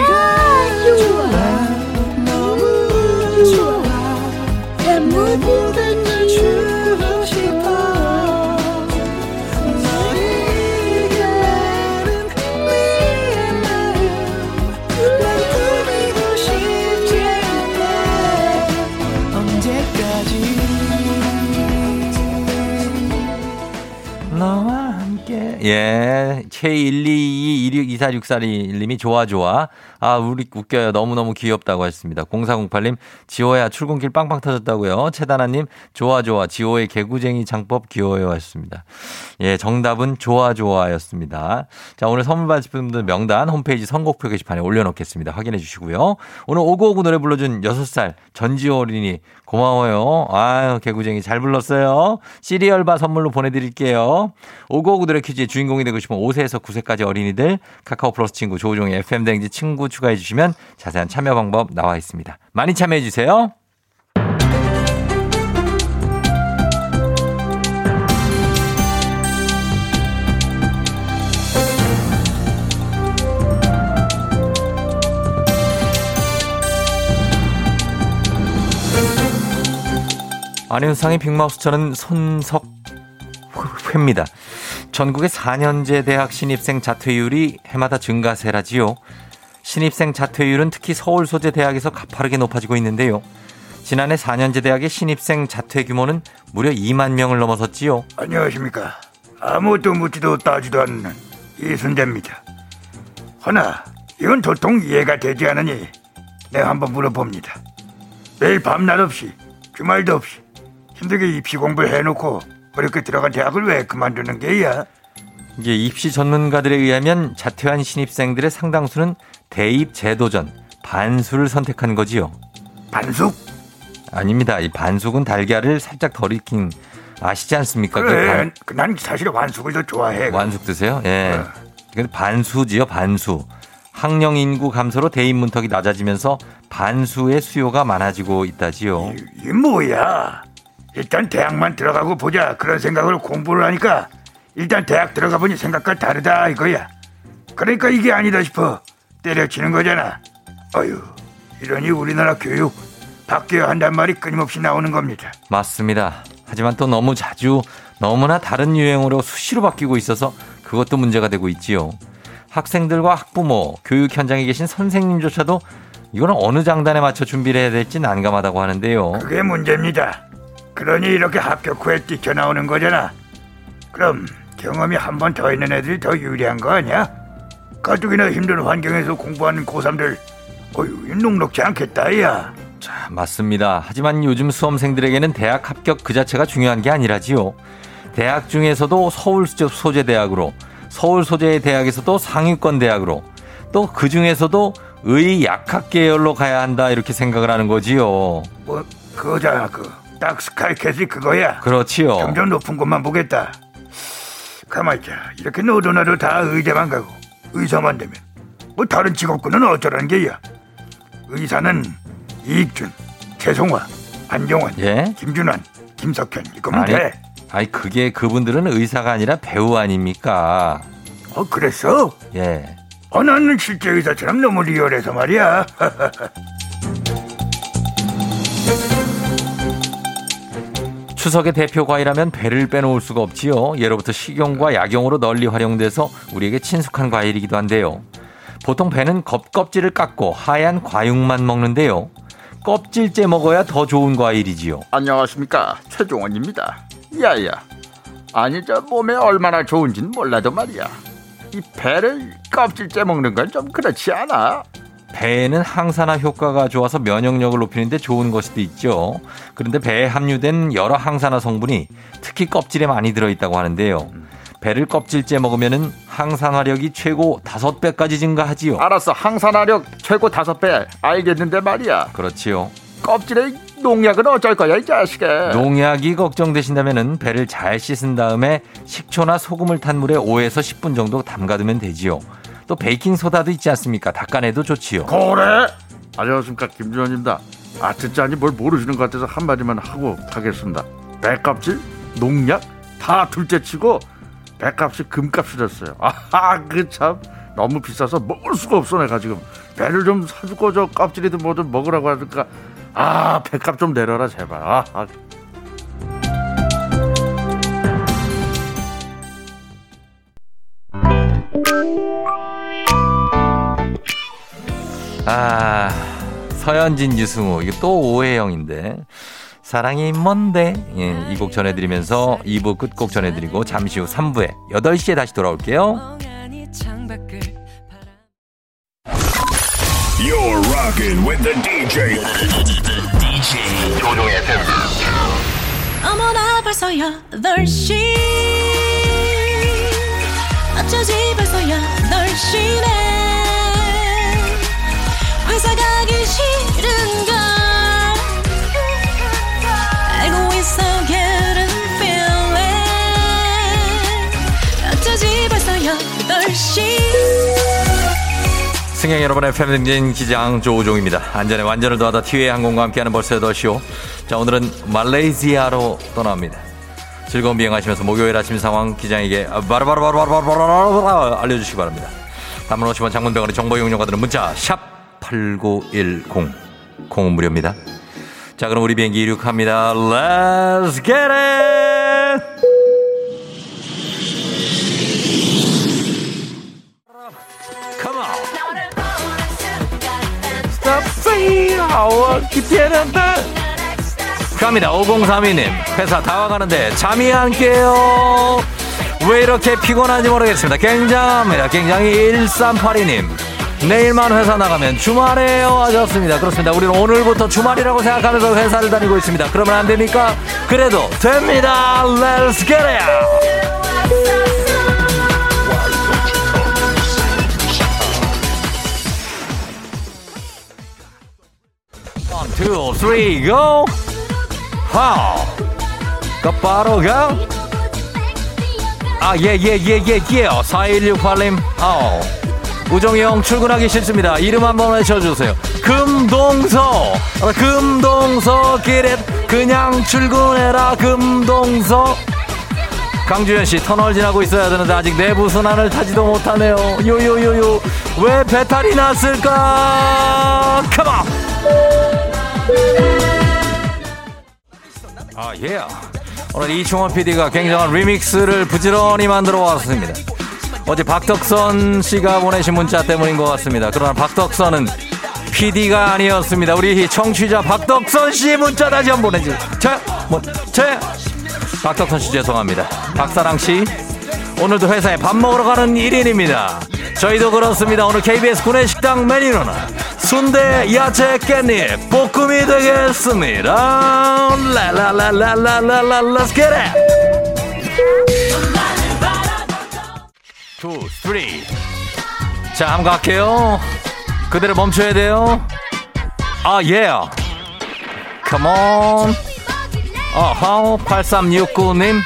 아 좋아 너무 좋아 예. K122262464님이 좋아, 좋아. 아, 우리 웃겨요. 너무너무 귀엽다고 하셨습니다. 0408님, 지호야, 출근길 빵빵 터졌다고요. 최다나님, 좋아, 좋아. 지호의 개구쟁이 장법 귀여워요. 하셨습니다. 예, 정답은 좋아, 좋아 였습니다. 자, 오늘 선물 받으실 분들 명단 홈페이지 선곡표 게시판에 올려놓겠습니다. 확인해 주시고요. 오늘 오구오구 노래 불러준 6살 전지호 어린이 고마워요. 아유, 개구쟁이 잘 불렀어요. 시리얼바 선물로 보내드릴게요. 오구오구 노래 퀴즈의 주인공이 되고 싶은 5세에서 9세까지 어린이들 카카오 플러스 친구 조우종의 FM댕지 친구 추가해 주시면 자세한 참여 방법 나와 있습니다. 많이 참여해 주세요. 안윤상의 빅마우스 저는 손석 회입니다. 전국의 4년제 대학 신입생 자퇴율이 해마다 증가세라지요. 신입생 자퇴율은 특히 서울 소재 대학에서 가파르게 높아지고 있는데요. 지난해 4년제 대학의 신입생 자퇴 규모는 무려 2만 명을 넘어섰지요. 안녕하십니까. 아무것도 묻지도 따지도 않는 이순재입니다. 허나 이건 도통 이해가 되지 않으니 내가 한번 물어봅니다. 매일 밤낮 없이 주말도 없이 힘들게 입시 공부를 해놓고 어렵게 들어간 대학을 왜 그만두는 게야? 이게 입시 전문가들에 의하면 자퇴한 신입생들의 상당수는 대입 재도전 반수를 선택한 거지요. 반숙? 아닙니다. 이 반숙은 달걀을 살짝 덜 익힌 아시지 않습니까? 그 그래, 반- 그난 사실 완숙을 더 좋아해. 완숙 드세요? 예. 어. 근데 반수지요, 반수. 학령 인구 감소로 대입 문턱이 낮아지면서 반수의 수요가 많아지고 있다지요. 이 뭐야? 일단 대학만 들어가고 보자 그런 생각으로 공부를 하니까 일단 대학 들어가 보니 생각과 다르다 이거야. 그러니까 이게 아니다 싶어 때려치는 거잖아. 어휴 이러니 우리나라 교육 바뀌어야 한단 말이 끊임없이 나오는 겁니다. 맞습니다. 하지만 또 너무 자주 너무나 다른 유행으로 수시로 바뀌고 있어서 그것도 문제가 되고 있지요. 학생들과 학부모, 교육 현장에 계신 선생님조차도 이거는 어느 장단에 맞춰 준비를 해야 될지 난감하다고 하는데요. 그게 문제입니다. 그러니 이렇게 합격 후에 뛰쳐나오는 거잖아. 그럼 경험이 한 번 더 있는 애들이 더 유리한 거 아니야? 가뜩이나 힘든 환경에서 공부하는 고3들 어휴 녹록지 않겠다 야. 자, 맞습니다. 하지만 요즘 수험생들에게는 대학 합격 그 자체가 중요한 게 아니라지요. 대학 중에서도 서울 소재 대학으로, 서울 소재의 대학에서도 상위권 대학으로, 또 그 중에서도 의 약학 계열로 가야 한다 이렇게 생각을 하는 거지요. 뭐 그거잖아 그 딱 스카이 캐슬 그거야. 그렇지요. 점점 높은 곳만 보겠다. 가만 있자. 이렇게 너도 나도 다 의대만 가고 의사만 되면 뭐 다른 직업군은 어쩌라는 게야. 의사는 이익준, 최송화, 안정환, 예? 김준환, 김석현 이거면 아니, 돼. 아니 그게 그분들은 의사가 아니라 배우 아닙니까? 어 그랬어? 예. 어 나는 실제 의사처럼 너무 리얼해서 말이야. *laughs* 추석의 대표 과일하면 배를 빼놓을 수가 없지요. 예로부터 식용과 약용으로 널리 활용돼서 우리에게 친숙한 과일이기도 한데요. 보통 배는 겉껍질을 깎고 하얀 과육만 먹는데요. 껍질째 먹어야 더 좋은 과일이지요. 안녕하십니까 최종원입니다. 야야, 아니 저 몸에 얼마나 좋은진 몰라도 말이야. 이 배를 껍질째 먹는 건 좀 그렇지 않아? 배에는 항산화 효과가 좋아서 면역력을 높이는데 좋은 것도 있죠. 그런데 배에 함유된 여러 항산화 성분이 특히 껍질에 많이 들어있다고 하는데요. 배를 껍질째 먹으면은 항산화력이 최고 다섯 배까지 증가하지요. 알았어, 항산화력 최고 다섯 배 알겠는데 말이야. 그렇지요. 껍질에 농약은 어쩔 거야 이 자식아. 농약이 걱정되신다면은 배를 잘 씻은 다음에 식초나 소금을 탄 물에 5에서 10분 정도 담가두면 되지요. 또 베이킹 소다도 있지 않습니까? 닦아내도 좋지요. 그래? 안녕하십니까 김준원입니다. 아 듣자니 뭘 모르시는 것 같아서 한마디만 하고 가겠습니다. 배값질, 농약 다 둘째치고 배값이 금값이 됐어요. 아하 그참 너무 비싸서 먹을 수가 없어 내가 지금 배를 좀 사주고 저 껍질이든 뭐든 먹으라고 하니까 아 배값 좀 내려라 제발. 아, 아. 아, 서현진, 유승우. 이거 또 오해영인데. 사랑이 뭔데? 예, 이 곡 전해드리면서 2부 끝곡 전해드리고 잠시 후 3부에 8시에 다시 돌아올게요. You're rocking with the DJ. DJ 조종의 팬. 어머나 벌써 8시 어쩌지 벌써 8시네 회사 가기 싫은 걸 알고 있어 getting feeling 어쩌지 벌써 8시 승객 여러분의 패밀리진 기장 조우종입니다. 안전에 완전을 더하다 티웨이 항공과 함께하는 벌써 8시오. 자, 오늘은 말레이시아로 떠납니다. 즐거운 비행하시면서 목요일 아침 상황 기장에게 바로바로바로바로바로 알려주시기 바랍니다. 담은 50원 장문병원의 정보 이용료가 드는 문자 샵 8910 공은 무료입니다. 자, 그럼 우리 비행기 이륙합니다. Let's get it! 갑니다. 5032님. 회사 다 와가는데 잠이 안 깨요. 왜 이렇게 피곤한지 모르겠습니다. 굉장합니다. 굉장히 1382님. 내일만 회사 나가면 주말에요 하셨습니다. 그렇습니다. 우리는 오늘부터 주말이라고 생각하면서 회사를 다니고 있습니다. 그러면 안 됩니까? 그래도 됩니다. Let's get it! Two, three, go! 하우! 끝바로 가! 아, 예, 예, 예, 예, 예. 4168님, 아우. 우정이 형 출근하기 싫습니다. 이름 한번 외쳐주세요. 금동서. 아, 금동서 기렛. 그냥 출근해라. 금동서. 강주현 씨 터널 지나고 있어야 되는데 아직 내부 순환을 타지도 못하네요. 요요요요. 왜 배탈이 났을까? 컴온! 아, 예. 오늘 이충원 PD가 굉장한 리믹스를 부지런히 만들어 왔습니다. 어제 박덕선 씨가 보내신 문자 때문인 것 같습니다. 그러나 박덕선은 PD가 아니었습니다. 우리 청취자 박덕선 씨 문자 다시 한번. 자, 뭐, 자. 박덕선 씨 죄송합니다. 박사랑 씨. 오늘도 회사에 밥 먹으러 가는 1인입니다. 저희도 그렇습니다. 오늘 KBS 구내식당 메뉴는 순대 야채 깻잎 볶음이 되겠습니다. 라라라라라라라 Let's get it. Two, three. 자, 한번 갈게요. 그대로 멈춰야 돼요. 아, 예. Come on. 어허, 8369님.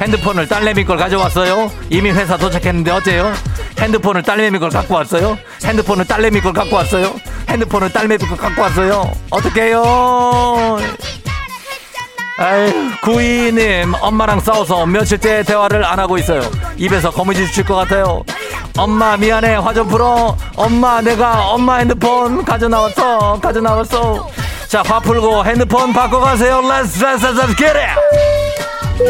핸드폰을 딸내미 걸 가져왔어요. 이미 회사 도착했는데 어째요? 핸드폰을 딸내미 걸 갖고 왔어요. 핸드폰을 딸내미 걸 갖고 왔어요. 핸드폰을 딸내미 걸 갖고 왔어요. 어떡해요? 아유, 구이님, 엄마랑 싸워서 며칠째 대화를 안 하고 있어요. 입에서 거미줄 칠것 같아요. 엄마, 미안해. 화 좀 풀어. 엄마, 내가 엄마 핸드폰 가져 나왔어. 가져 나왔어. 자, 화 풀고 핸드폰 바꿔가세요. Let's, let's, let's get it!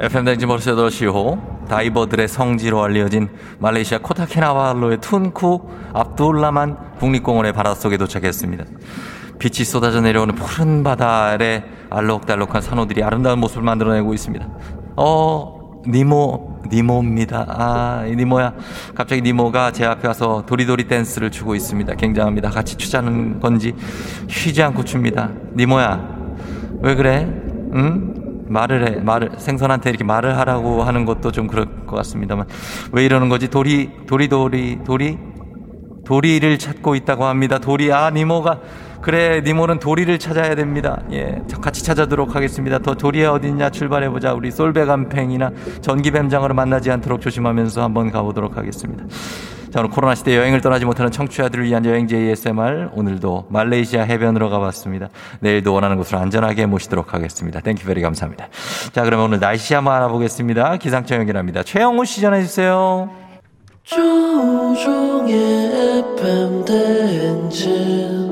FM 댕지 벌써 8시 호 다이버들의 성지로 알려진 말레이시아 코타키나발루의 툰쿠 압둘라만 국립공원의 바닷속에 도착했습니다. 빛이 쏟아져 내려오는 푸른 바다 아래 알록달록한 산호들이 아름다운 모습을 만들어내고 있습니다. 어, 니모, 니모입니다. 아, 니모야. 갑자기 니모가 제 앞에 와서 도리도리 댄스를 추고 있습니다. 굉장합니다. 같이 추자는 건지 쉬지 않고 춥니다. 니모야, 왜 그래? 응? 말을 해, 말을, 생선한테 이렇게 말을 하라고 하는 것도 좀 그럴 것 같습니다만. 왜 이러는 거지? 도리, 도리 도리, 도리? 도리를 찾고 있다고 합니다. 도리, 아, 니모가. 그래, 니모는 도리를 찾아야 됩니다. 예, 같이 찾아도록 하겠습니다. 더 도리에 어딨냐 출발해 보자. 우리 솔베간팽이나 전기뱀장으로 만나지 않도록 조심하면서 한번 가보도록 하겠습니다. 자, 오늘 코로나 시대 여행을 떠나지 못하는 청취자들을 위한 여행지 ASMR. 오늘도 말레이시아 해변으로 가봤습니다. 내일도 원하는 곳으로 안전하게 모시도록 하겠습니다. Thank you very 감사합니다. 자, 그러면 오늘 날씨 한번 알아보겠습니다. 기상청 연결합니다. 최영우 씨 전해주세요. 조종의 FM 대행진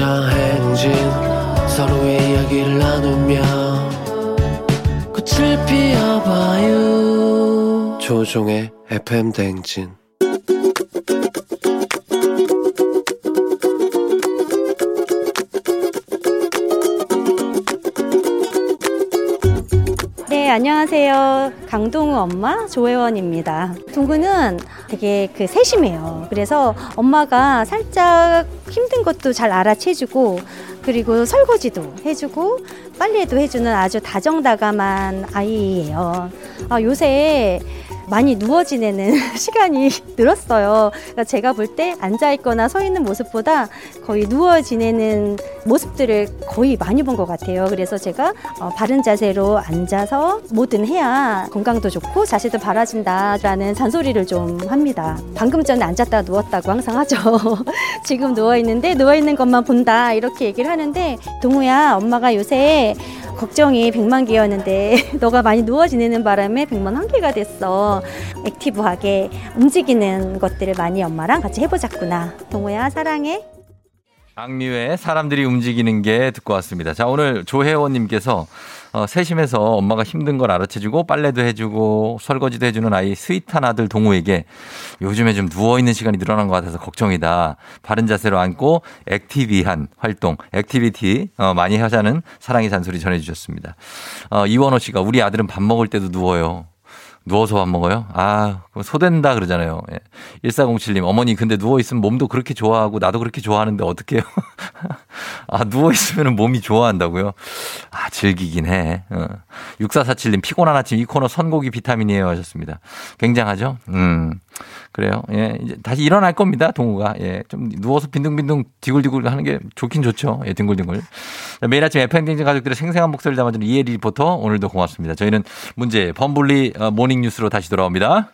가요광장 행진 서로의 이야기를 나누며 꽃을 피워봐요 조종의 FM 대행진 네, 안녕하세요. 강동우 엄마 조혜원입니다. 동구는 되게 그 세심해요. 그래서 엄마가 살짝 힘든 것도 잘 알아채주고 그리고 설거지도 해주고 빨래도 해주는 아주 다정다감한 아이예요. 아, 요새 많이 누워 지내는 *laughs* 시간이 늘었어요. 그러니까 제가 볼 때 앉아 있거나 서 있는 모습보다 거의 누워 지내는 모습들을 거의 많이 본 것 같아요. 그래서 제가 어, 바른 자세로 앉아서 뭐든 해야 건강도 좋고 자세도 바라진다라는 잔소리를 좀 합니다. 방금 전에 앉았다 누웠다고 항상 하죠. *laughs* 지금 누워 있는데 누워 있는 것만 본다 이렇게 얘기를 하는데 동우야 엄마가 요새 걱정이 100만 개였는데 *laughs* 너가 많이 누워 지내는 바람에 100만 한 개가 됐어. 액티브하게 움직이는 것들을 많이 엄마랑 같이 해보자꾸나. 동호야 사랑해. 악뮤의 사람들이 움직이는 게 듣고 왔습니다. 자, 오늘 조혜원님께서 어, 세심해서 엄마가 힘든 걸 알아채주고 빨래도 해주고 설거지도 해주는 아이 스윗한 아들 동우에게 요즘에 좀 누워있는 시간이 늘어난 것 같아서 걱정이다. 바른 자세로 앉고 active한 활동, activity 어, 많이 하자는 사랑의 잔소리 전해주셨습니다. 어, 이원호 씨가 우리 아들은 밥 먹을 때도 누워요. 누워서 밥 먹어요? 아, 그럼 소된다 그러잖아요. 예. 1407님, 어머니 근데 누워있으면 몸도 그렇게 좋아하고 나도 그렇게 좋아하는데 어떡해요? *laughs* 아, 누워있으면 몸이 좋아한다고요? 아, 즐기긴 해. 어. 6447님, 피곤한 아침 이 코너 선고기 비타민이에요 하셨습니다. 굉장하죠? 음. 그래요. 예, 이제 다시 일어날 겁니다, 동우가. 예, 좀 누워서 빈둥빈둥 디굴디굴 하는 게 좋긴 좋죠. 예, 뒹굴뒹굴. 자, 매일 아침 FM댕진 가족들의 생생한 목소리를 담아주는 이혜리 리포터, 오늘도 고맙습니다. 저희는 문제, 범블리 어, 모닝 뉴스로 다시 돌아옵니다.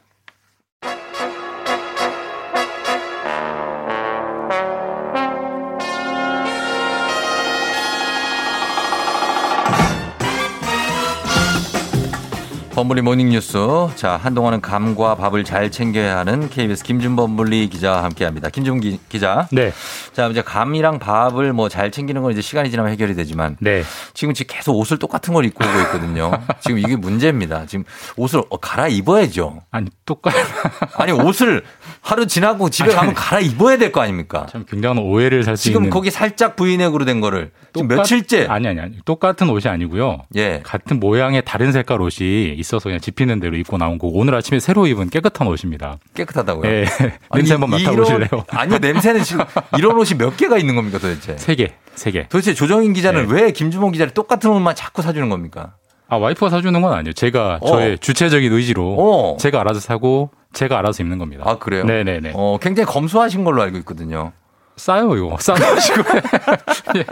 범블리 모닝뉴스. 자, 한동안은 감과 밥을 잘 챙겨야 하는 KBS 김준범블리 기자와 함께 합니다. 김준 기, 기자. 네. 자, 이제 감이랑 밥을 뭐 잘 챙기는 건 이제 시간이 지나면 해결이 되지만. 네. 지금 지금 계속 옷을 똑같은 걸 입고 오고 있거든요. *laughs* 지금 이게 문제입니다. 지금 옷을 어, 갈아입어야죠. 아니, 똑같 아니, 옷을 하루 지나고 집에 가면 갈아입어야 될 거 아닙니까? 참 굉장한 오해를 살수 지금 있는. 거기 살짝 브이넥으로 된 거를 지금 똑같- 며칠째. 아니 아니 아니. 똑같은 옷이 아니고요. 예. 같은 모양의 다른 색깔 옷이 있어서 그냥 집히는 대로 입고 나온 거고 오늘 아침에 새로 입은 깨끗한 옷입니다. 깨끗하다고요? 예. 아니, *laughs* 냄새 한번 맡아보실래요? 아니요, 냄새는 지금 이런 옷이 몇 개가 있는 겁니까 도대체? 세 개, 세 개. 도대체 조정인 기자는 네. 왜 김주봉 기자를 똑같은 옷만 자꾸 사주는 겁니까? 아 와이프가 사주는 건 아니에요. 제가 어. 저의 주체적인 의지로 어. 제가 알아서 사고 제가 알아서 입는 겁니다. 아 그래요? 네네네. 어, 굉장히 검소하신 걸로 알고 있거든요. 싸요 이거 *laughs* 싼 옷이고 *laughs* 예.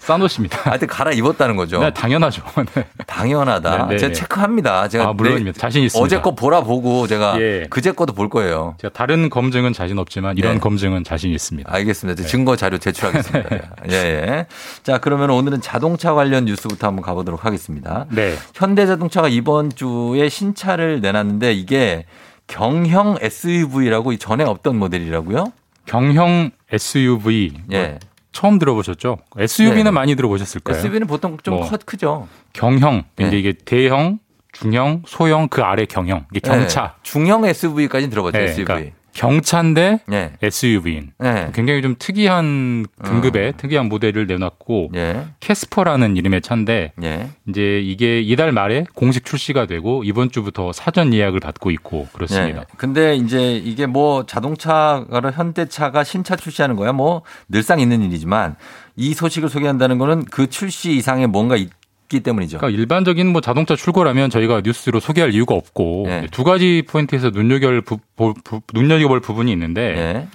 싼 옷입니다. 하여튼 갈아 입었다는 거죠. 네, 당연하죠. *laughs* 네. 당연하다. 네, 네, 제가 네. 체크합니다. 제가 아, 물론입니다. 자신 있습니다. 어제 거 보라 보고 제가 예. 그제 거도 볼 거예요. 제가 다른 검증은 자신 없지만 이런 네. 검증은 자신 있습니다. 알겠습니다. 증거 자료 제출하겠습니다. 예, 예. 자, 그러면 오늘은 자동차 관련 뉴스부터 한번 가보도록 하겠습니다. 네. 현대자동차가 이번 주에 신차를 내놨는데 이게 경형 SUV라고 전에 없던 모델이라고요? 경형 SUV 예. 뭐 처음 들어보셨죠? SUV는 네. 많이 들어보셨을 거예요. SUV는 보통 좀 뭐. 커, 크죠. 경형 네. 이제 이게 대형, 중형, 소형 그 아래 경형 이게 경차. 네. 중형 SUV까지는 들어봤죠. 네, SUV. 그러니까 경차인데 네. SUV인 네. 굉장히 좀 특이한 등급의 특이한 모델을 내놨고 예. 캐스퍼라는 이름의 차인데 예. 이제 이게 이달 말에 공식 출시가 되고 이번 주부터 사전 예약을 받고 있고 그렇습니다. 네. 근데 이제 이게 뭐 자동차가 현대차가 신차 출시하는 거야 뭐 늘상 있는 일이지만 이 소식을 소개한다는 거는 그 출시 이상의 뭔가 있 기 때문이죠. 그러니까 일반적인 뭐 자동차 출고라면 저희가 뉴스로 소개할 이유가 없고 네. 두 가지 포인트에서 눈여겨볼, 부, 부- 부- 눈여겨볼 부분이 있는데 네.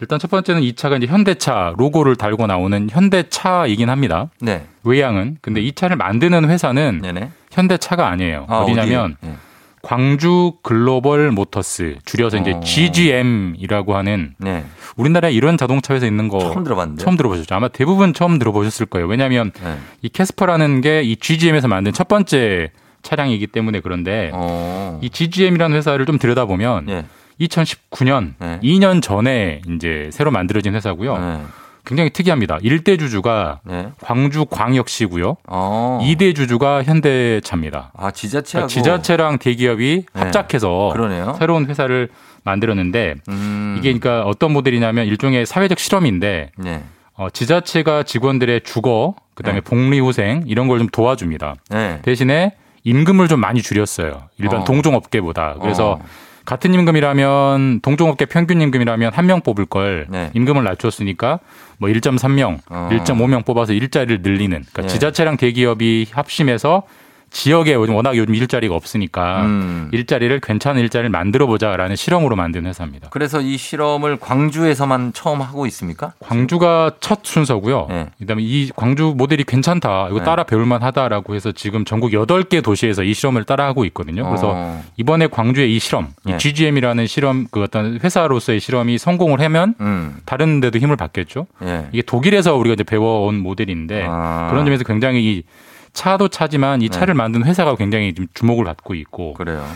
일단 첫 번째는 이 차가 이제 현대차 로고를 달고 나오는 현대차이긴 합니다. 네. 외양은 근데 이 차를 만드는 회사는 네네. 현대차가 아니에요. 아, 어디냐면 어디예요? 네. 광주 글로벌 모터스 줄여서 이제 어. GGM이라고 하는 네. 우리나라에 이런 자동차 회사 있는 거 처음 들어봤는데. 처음 들어보셨죠? 아마 대부분 처음 들어보셨을 거예요. 왜냐하면 네. 이 캐스퍼라는 게 이 GGM에서 만든 첫 번째 차량이기 때문에 그런데 어. 이 GGM이라는 회사를 좀 들여다보면 예. 2019년 네. 2년 전에 이제 새로 만들어진 회사고요. 네. 굉장히 특이합니다. 1대 주주가 네. 광주 광역시고요. 어. 2대 주주가 현대차입니다. 아, 지자체하고 그러니까 지자체랑 대기업이 네. 합작해서 그러네요. 새로운 회사를 만들었는데 음. 이게 그러니까 어떤 모델이냐면 일종의 사회적 실험인데 네. 어, 지자체가 직원들의 주거, 그다음에 복리후생 이런 걸 좀 도와줍니다. 네. 대신에 임금을 좀 많이 줄였어요. 일반 어. 동종업계보다. 그래서 어. 같은 임금이라면 동종업계 평균 임금이라면 한 명 뽑을 걸 네. 임금을 낮췄으니까 뭐 1.3명, 어. 1.5명 뽑아서 일자리를 늘리는. 그러니까 예. 지자체랑 대기업이 합심해서 지역에 워낙 요즘 일자리가 없으니까 음. 일자리를 괜찮은 일자리를 만들어 보자라는 실험으로 만든 회사입니다. 그래서 이 실험을 광주에서만 처음 하고 있습니까? 광주가 첫 순서고요. 네. 그다음에 이 광주 모델이 괜찮다. 이거 네. 따라 배울 만하다라고 해서 지금 전국 8개 도시에서 이 실험을 따라 하고 있거든요. 그래서 어. 이번에 광주의 이 실험, 네. 이 GGM이라는 실험 그 어떤 회사로서의 실험이 성공을 하면 음. 다른 데도 힘을 받겠죠. 예. 이게 독일에서 우리가 이제 배워온 모델인데 아. 그런 점에서 굉장히 이 차도 차지만 이 차를 만든 회사가 굉장히 좀 주목을 받고 있고 네. 그래요.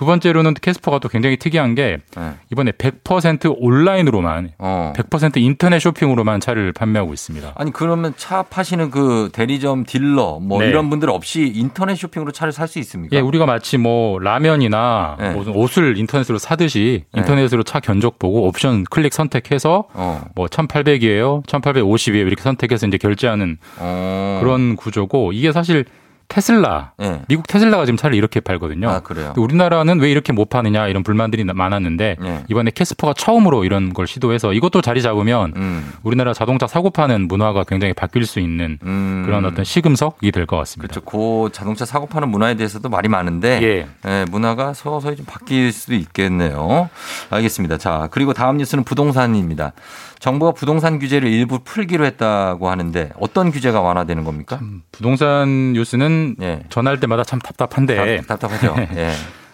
두 번째로는 캐스퍼가 또 굉장히 특이한 게 네. 이번에 100% 온라인으로만 어. 100% 인터넷 쇼핑으로만 차를 판매하고 있습니다. 아니 그러면 차 파시는 그 대리점 딜러 뭐 네. 이런 분들 없이 인터넷 쇼핑으로 차를 살 수 있습니까? 예, 우리가 마치 뭐 라면이나 네. 무슨 옷을 인터넷으로 사듯이 네. 인터넷으로 차 견적 보고 옵션 클릭 선택해서 어. 뭐 1,800이에요, 1,850이에요 이렇게 선택해서 이제 결제하는 어. 그런 구조고 이게 사실 테슬라, 네. 미국 테슬라가 지금 차를 이렇게 팔거든요. 아, 그래요? 우리나라는 왜 이렇게 못 파느냐 이런 불만들이 많았는데 네. 이번에 캐스퍼가 처음으로 이런 걸 시도해서 이것도 자리 잡으면 음. 우리나라 자동차 사고 파는 문화가 굉장히 바뀔 수 있는 음. 그런 어떤 시금석이 될 것 같습니다. 그렇죠. 그 자동차 사고 파는 문화에 대해서도 말이 많은데 예. 예, 문화가 서서히 좀 바뀔 수도 있겠네요. 알겠습니다. 자, 그리고 다음 뉴스는 부동산입니다. 정부가 부동산 규제를 일부 풀기로 했다고 하는데 어떤 규제가 완화되는 겁니까? 부동산 뉴스는 예. 전할 때마다 참 답답한데 답, 답하죠 *laughs* 예.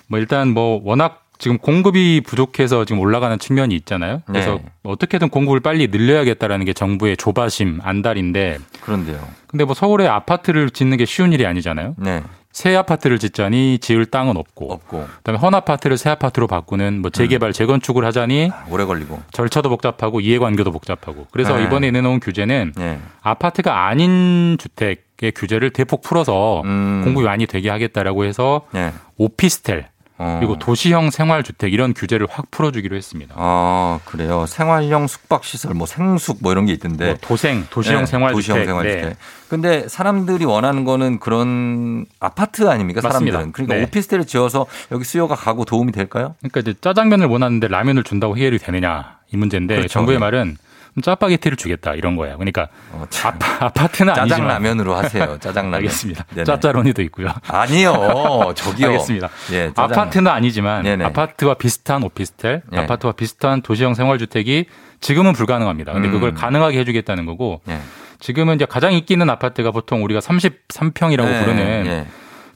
뭐 일단 뭐 워낙 지금 공급이 부족해서 지금 올라가는 측면이 있잖아요. 그래서 네. 어떻게든 공급을 빨리 늘려야겠다라는 게 정부의 조바심 안달인데 그런데요. 근데 뭐 서울에 아파트를 짓는 게 쉬운 일이 아니잖아요. 네. 새 아파트를 짓자니 지을 땅은 없고, 없고 그다음에 헌 아파트를 새 아파트로 바꾸는 뭐 재개발 재건축을 하자니 오래 걸리고 절차도 복잡하고 이해관계도 복잡하고 그래서 네. 이번에 내놓은 규제는 예. 아파트가 아닌 주택의 규제를 대폭 풀어서 음. 공급이 많이 되게 하겠다라고 해서 예. 오피스텔 어. 그리고 도시형 생활주택 이런 규제를 확 풀어주기로 했습니다. 아, 그래요. 생활형 숙박시설, 뭐 생숙 뭐 이런 게 있던데. 뭐 도생, 도시형 네, 생활주택. 도시형 생활주택. 네. 근데 사람들이 원하는 거는 그런 아파트 아닙니까? 맞습니다. 사람들은. 그러니까 네. 오피스텔을 지어서 여기 수요가 가고 도움이 될까요? 그러니까 이제 짜장면을 원하는데 라면을 준다고 해결이 되느냐 이 문제인데 그렇죠. 정부의 네. 말은 짜파게티를 주겠다 이런 거예요. 그러니까 어, 참. 아파, 트는 아니지만 짜장라면으로 하세요. *laughs* 짜장라면. 알겠습니다. 네네. 짜짜로니도 있고요. 아니요. *laughs* 저기요. 알겠습니다. 예. 아파트는 아니지만 네네. 아파트와 비슷한 오피스텔, 네. 아파트와 비슷한 도시형 생활주택이 지금은 불가능합니다. 근데 음. 그걸 가능하게 해주겠다는 거고 예. 지금은 이제 가장 인기 있는 아파트가 보통 우리가 33평이라고 네, 부르는 예.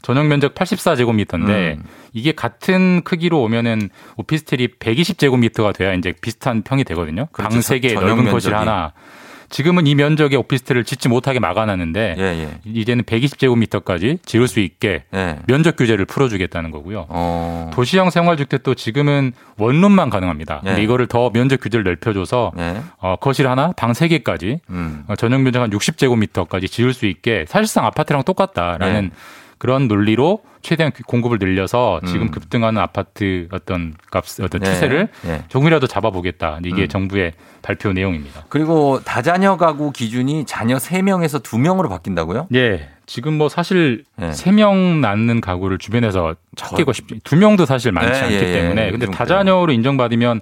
전용 면적 84제곱미터인데 음. 이게 같은 크기로 오면은 오피스텔이 120제곱미터가 돼야 이제 비슷한 평이 되거든요. 그렇죠. 방 3개, 전용 넓은 거실 면적이. 하나. 지금은 이 면적의 오피스텔을 짓지 못하게 막아놨는데 예, 예. 이제는 120제곱미터까지 지을 수 있게 예. 면적 규제를 풀어주겠다는 거고요. 어. 도시형 생활주택도 지금은 원룸만 가능합니다. 근데 예. 이거를 더 면적 규제를 넓혀줘서 예. 어, 거실 하나, 방 3개까지 음. 어, 전용 면적 한 60제곱미터까지 지을 수 있게 사실상 아파트랑 똑같다라는 네. 그런 논리로 최대한 공급을 늘려서 지금 음. 급등하는 아파트 어떤 값, 어떤 네. 추세를 네. 조금이라도 잡아보겠다. 이게 음. 정부의 발표 내용입니다. 그리고 다자녀 가구 기준이 자녀 3명에서 2명으로 바뀐다고요? 예. 지금 뭐 사실 네. 세명 낳는 가구를 주변에서 찾기가 쉽지. 두 명도 사실 많지 네, 않기 예, 예. 때문에. 근데 그. 다자녀로 인정받으면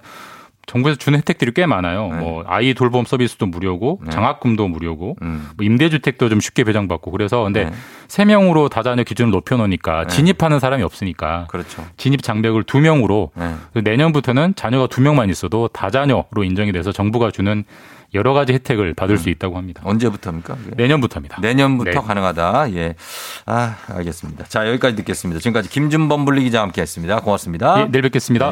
정부에서 주는 혜택들이 꽤 많아요. 네. 뭐 아이 돌봄 서비스도 무료고 네. 장학금도 무료고 음. 뭐 임대주택도 좀 쉽게 배정받고 그래서 근데 네. 세 명으로 다자녀 기준을 높여놓으니까 네. 진입하는 사람이 없으니까 그렇죠. 진입 장벽을 두 명으로 네. 내년부터는 자녀가 두 명만 있어도 다자녀로 인정이 돼서 정부가 주는 여러 가지 혜택을 받을 수 있다고 합니다. 언제부터입니까? 내년부터입니다. 내년부터 네. 가능하다. 예. 아, 알겠습니다. 자, 여기까지 듣겠습니다. 지금까지 김준범 분리 기자와 함께 했습니다. 고맙습니다. 예, 내일 뵙겠습니다.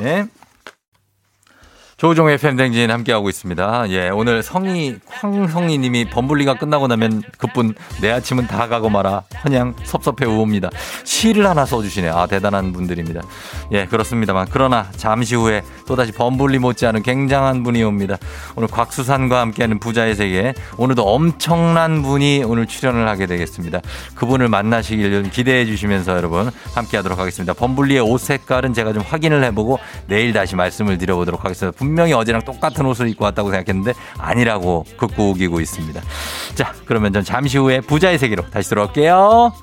네. 조우종 FM 댕진 함께하고 있습니다. 예, 오늘 성희, 황성희 님이 범블리가 끝나고 나면 그뿐 내 아침은 다 가고 말아. 그냥 섭섭해 우옵니다. 시를 하나 써주시네. 아, 대단한 분들입니다. 예, 그렇습니다만. 그러나 잠시 후에 또다시 범블리 못지않은 굉장한 분이 옵니다. 오늘 곽수산과 함께하는 부자의 세계. 오늘도 엄청난 분이 오늘 출연을 하게 되겠습니다. 그분을 만나시길 기대해 주시면서 여러분 함께 하도록 하겠습니다. 범블리의 옷 색깔은 제가 좀 확인을 해보고 내일 다시 말씀을 드려보도록 하겠습니다. 분명히 어제랑 똑같은 옷을 입고 왔다고 생각했는데 아니라고 극구 우기고 있습니다. 자, 그러면 전 잠시 후에 부자의 세계로 다시 돌아올게요.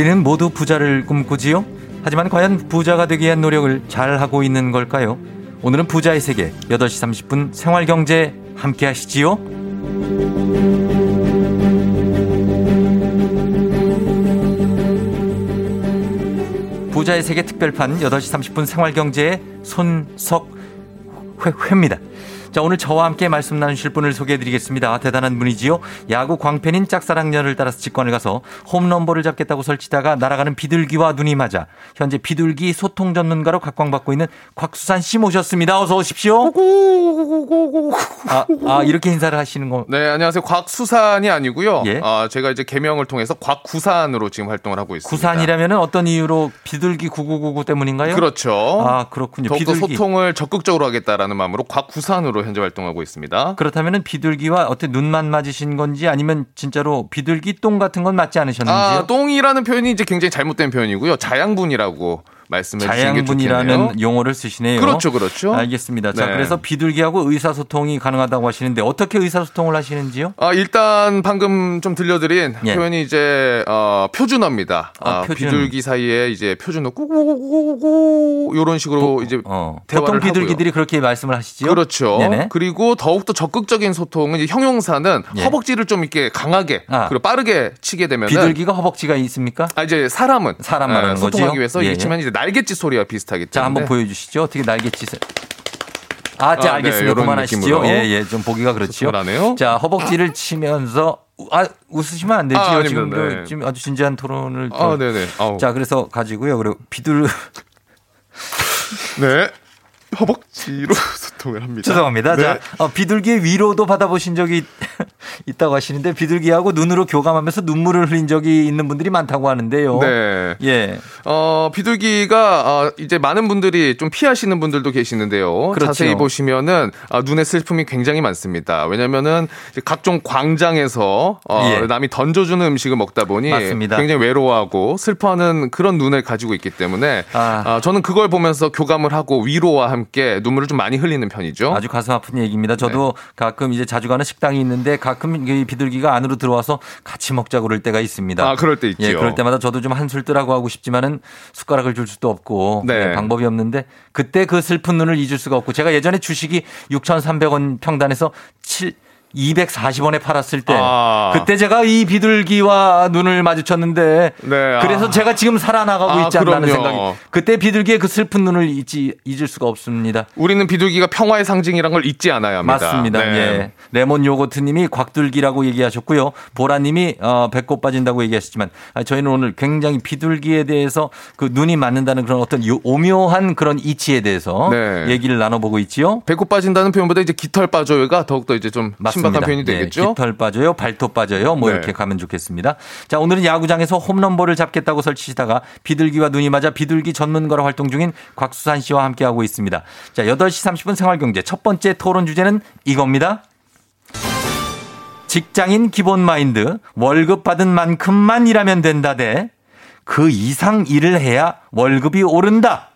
우리는 모두 부자를 꿈꾸지요? 하지만 과연 부자가 되기 위한 노력을 잘 하고 있는 걸까요? 오늘은 부자의 세계 8시 30분 생활경제 함께 하시지요? 부자의 세계 특별판 8시 30분 생활경제의 손석회입니다. 자, 오늘 저와 함께 말씀 나누실 분을 소개해 드리겠습니다. 대단한 분이지요. 야구 광팬인 짝사랑녀를 따라서 직관을 가서 홈런볼을 잡겠다고 설치다가 날아가는 비둘기와 눈이 맞아 현재 비둘기 소통 전문가로 각광받고 있는 곽수산 씨 모셨습니다. 어서 오십시오. 아, 아 이렇게 인사를 하시는 거. 네, 안녕하세요. 곽수산이 아니고요. 예? 아, 제가 이제 개명을 통해서 곽구산으로 지금 활동을 하고 있습니다. 구산이라면 어떤 이유로 비둘기 9999 때문인가요? 그렇죠. 아, 그렇군요. 더욱더 비둘기. 소통을 적극적으로 하겠다라는 마음으로 곽구산으로 현재 활동하고 있습니다. 그렇다면 비둘기와 어떻게 눈만 맞으신 건지 아니면 진짜로 비둘기 똥 같은 건 맞지 않으셨는지요? 아, 똥이라는 표현이 이제 굉장히 잘못된 표현이고요. 자양분이라고 말씀해. 자양분이라는 용어를 쓰시네요. 그렇죠, 그렇죠. 알겠습니다. 자, 네. 그래서 비둘기하고 의사소통이 가능하다고 하시는데 어떻게 의사소통을 하시는지요? 아, 일단 방금 좀 들려드린 예. 표현이 이제 어, 표준어입니다. 아, 아, 표준. 비둘기 사이에 이제 표준어 꾸꾸꾸꾸꾸 이런 식으로 이제 어, 대화를 보통 하고요. 비둘기들이 그렇게 말씀을 하시지요? 그렇죠. 네네. 그리고 더욱더 적극적인 소통은 형용사는 예. 허벅지를 좀 이렇게 강하게 아. 그리고 빠르게 치게 되면 비둘기가 허벅지가 있습니까? 아 이제 사람은 사람 아, 말하는 거지요? 소통하기 위해서 예, 예. 치면 이제 날갯짓 소리와 때문에 자, 한번 보여주시죠. 어떻게 날개짓을. 아, 자, 아, 알겠습니다. 네, 그만하시죠. 예, 예, 좀 보기가 그렇죠. 하네요. 자, 허벅지를 치면서, 아, 웃으시면 안 되지요. 아. 지금, 그 네. 지금 아주 진지한 토론을. 아, 또- 네네. 아우. 자, 그래서 가지고요. 그리고 비둘, 네. 허벅지로 *laughs* 소통을 합니다. 죄송합니다. 네. 자, 어, 비둘기의 위로도 받아보신 적이 *laughs* 있다고 하시는데 비둘기하고 눈으로 교감하면서 눈물을 흘린 적이 있는 분들이 많다고 하는데요. 네. 예. 어, 비둘기가 어, 이제 많은 분들이 좀 피하시는 분들도 계시는데요. 그렇죠. 자세히 보시면은 아, 눈에 슬픔이 굉장히 많습니다. 왜냐면은 각종 광장에서 어, 예. 남이 던져주는 음식을 먹다 보니 맞습니다. 굉장히 외로워하고 슬퍼하는 그런 눈을 가지고 있기 때문에 아. 아, 저는 그걸 보면서 교감을 하고 위로와 함께 눈물을 좀 많이 흘리는 편이죠. 아주 가슴 아픈 얘기입니다. 저도 가끔 이제 자주 가는 식당이 있는데 가끔 이 비둘기가 안으로 들어와서 같이 먹자고 그럴 때가 있습니다. 아, 그럴 때 있죠. 예, 그럴 때마다 저도 좀 한술 뜨라고 하고 싶지만은 숟가락을 줄 수도 없고 네. 예, 방법이 없는데 그때 그 슬픈 눈을 잊을 수가 없고 제가 예전에 주식이 6,300원 평단에서 7 240원에 팔았을 때 아. 그때 제가 이 비둘기와 눈을 마주쳤는데 네, 아. 그래서 제가 지금 살아나가고 아, 있지 않나는 그럼요. 생각이 그때 비둘기의 그 슬픈 눈을 잊지 잊을 수가 없습니다. 우리는 비둘기가 평화의 상징이란 걸 잊지 않아야 합니다. 맞습니다. 네. 예. 레몬 요거트님이 곽둘기라고 얘기하셨고요. 보라님이 어, 배꼽 빠진다고 얘기하셨지만 아, 저희는 오늘 굉장히 비둘기에 대해서 그 눈이 맞는다는 그런 어떤 요- 오묘한 그런 이치에 대해서 네. 얘기를 나눠보고 있지요. 배꼽 빠진다는 표현보다 이제 깃털 빠져요가 더욱더 이제 좀 맞습니다. 신박한 표현이 예, 되겠죠. 깃털 빠져요, 발톱 빠져요. 뭐 네. 이렇게 가면 좋겠습니다. 자, 오늘은 야구장에서 홈런볼을 잡겠다고 설치시다가 비둘기와 눈이 맞아 비둘기 전문가로 활동 중인 곽수산 씨와 함께하고 있습니다. 자, 8시 30분 생활경제 첫 번째 토론 주제는 이겁니다. 직장인 기본 마인드 월급 받은 만큼만 일하면 된다 대 그 이상 일을 해야 월급이 오른다.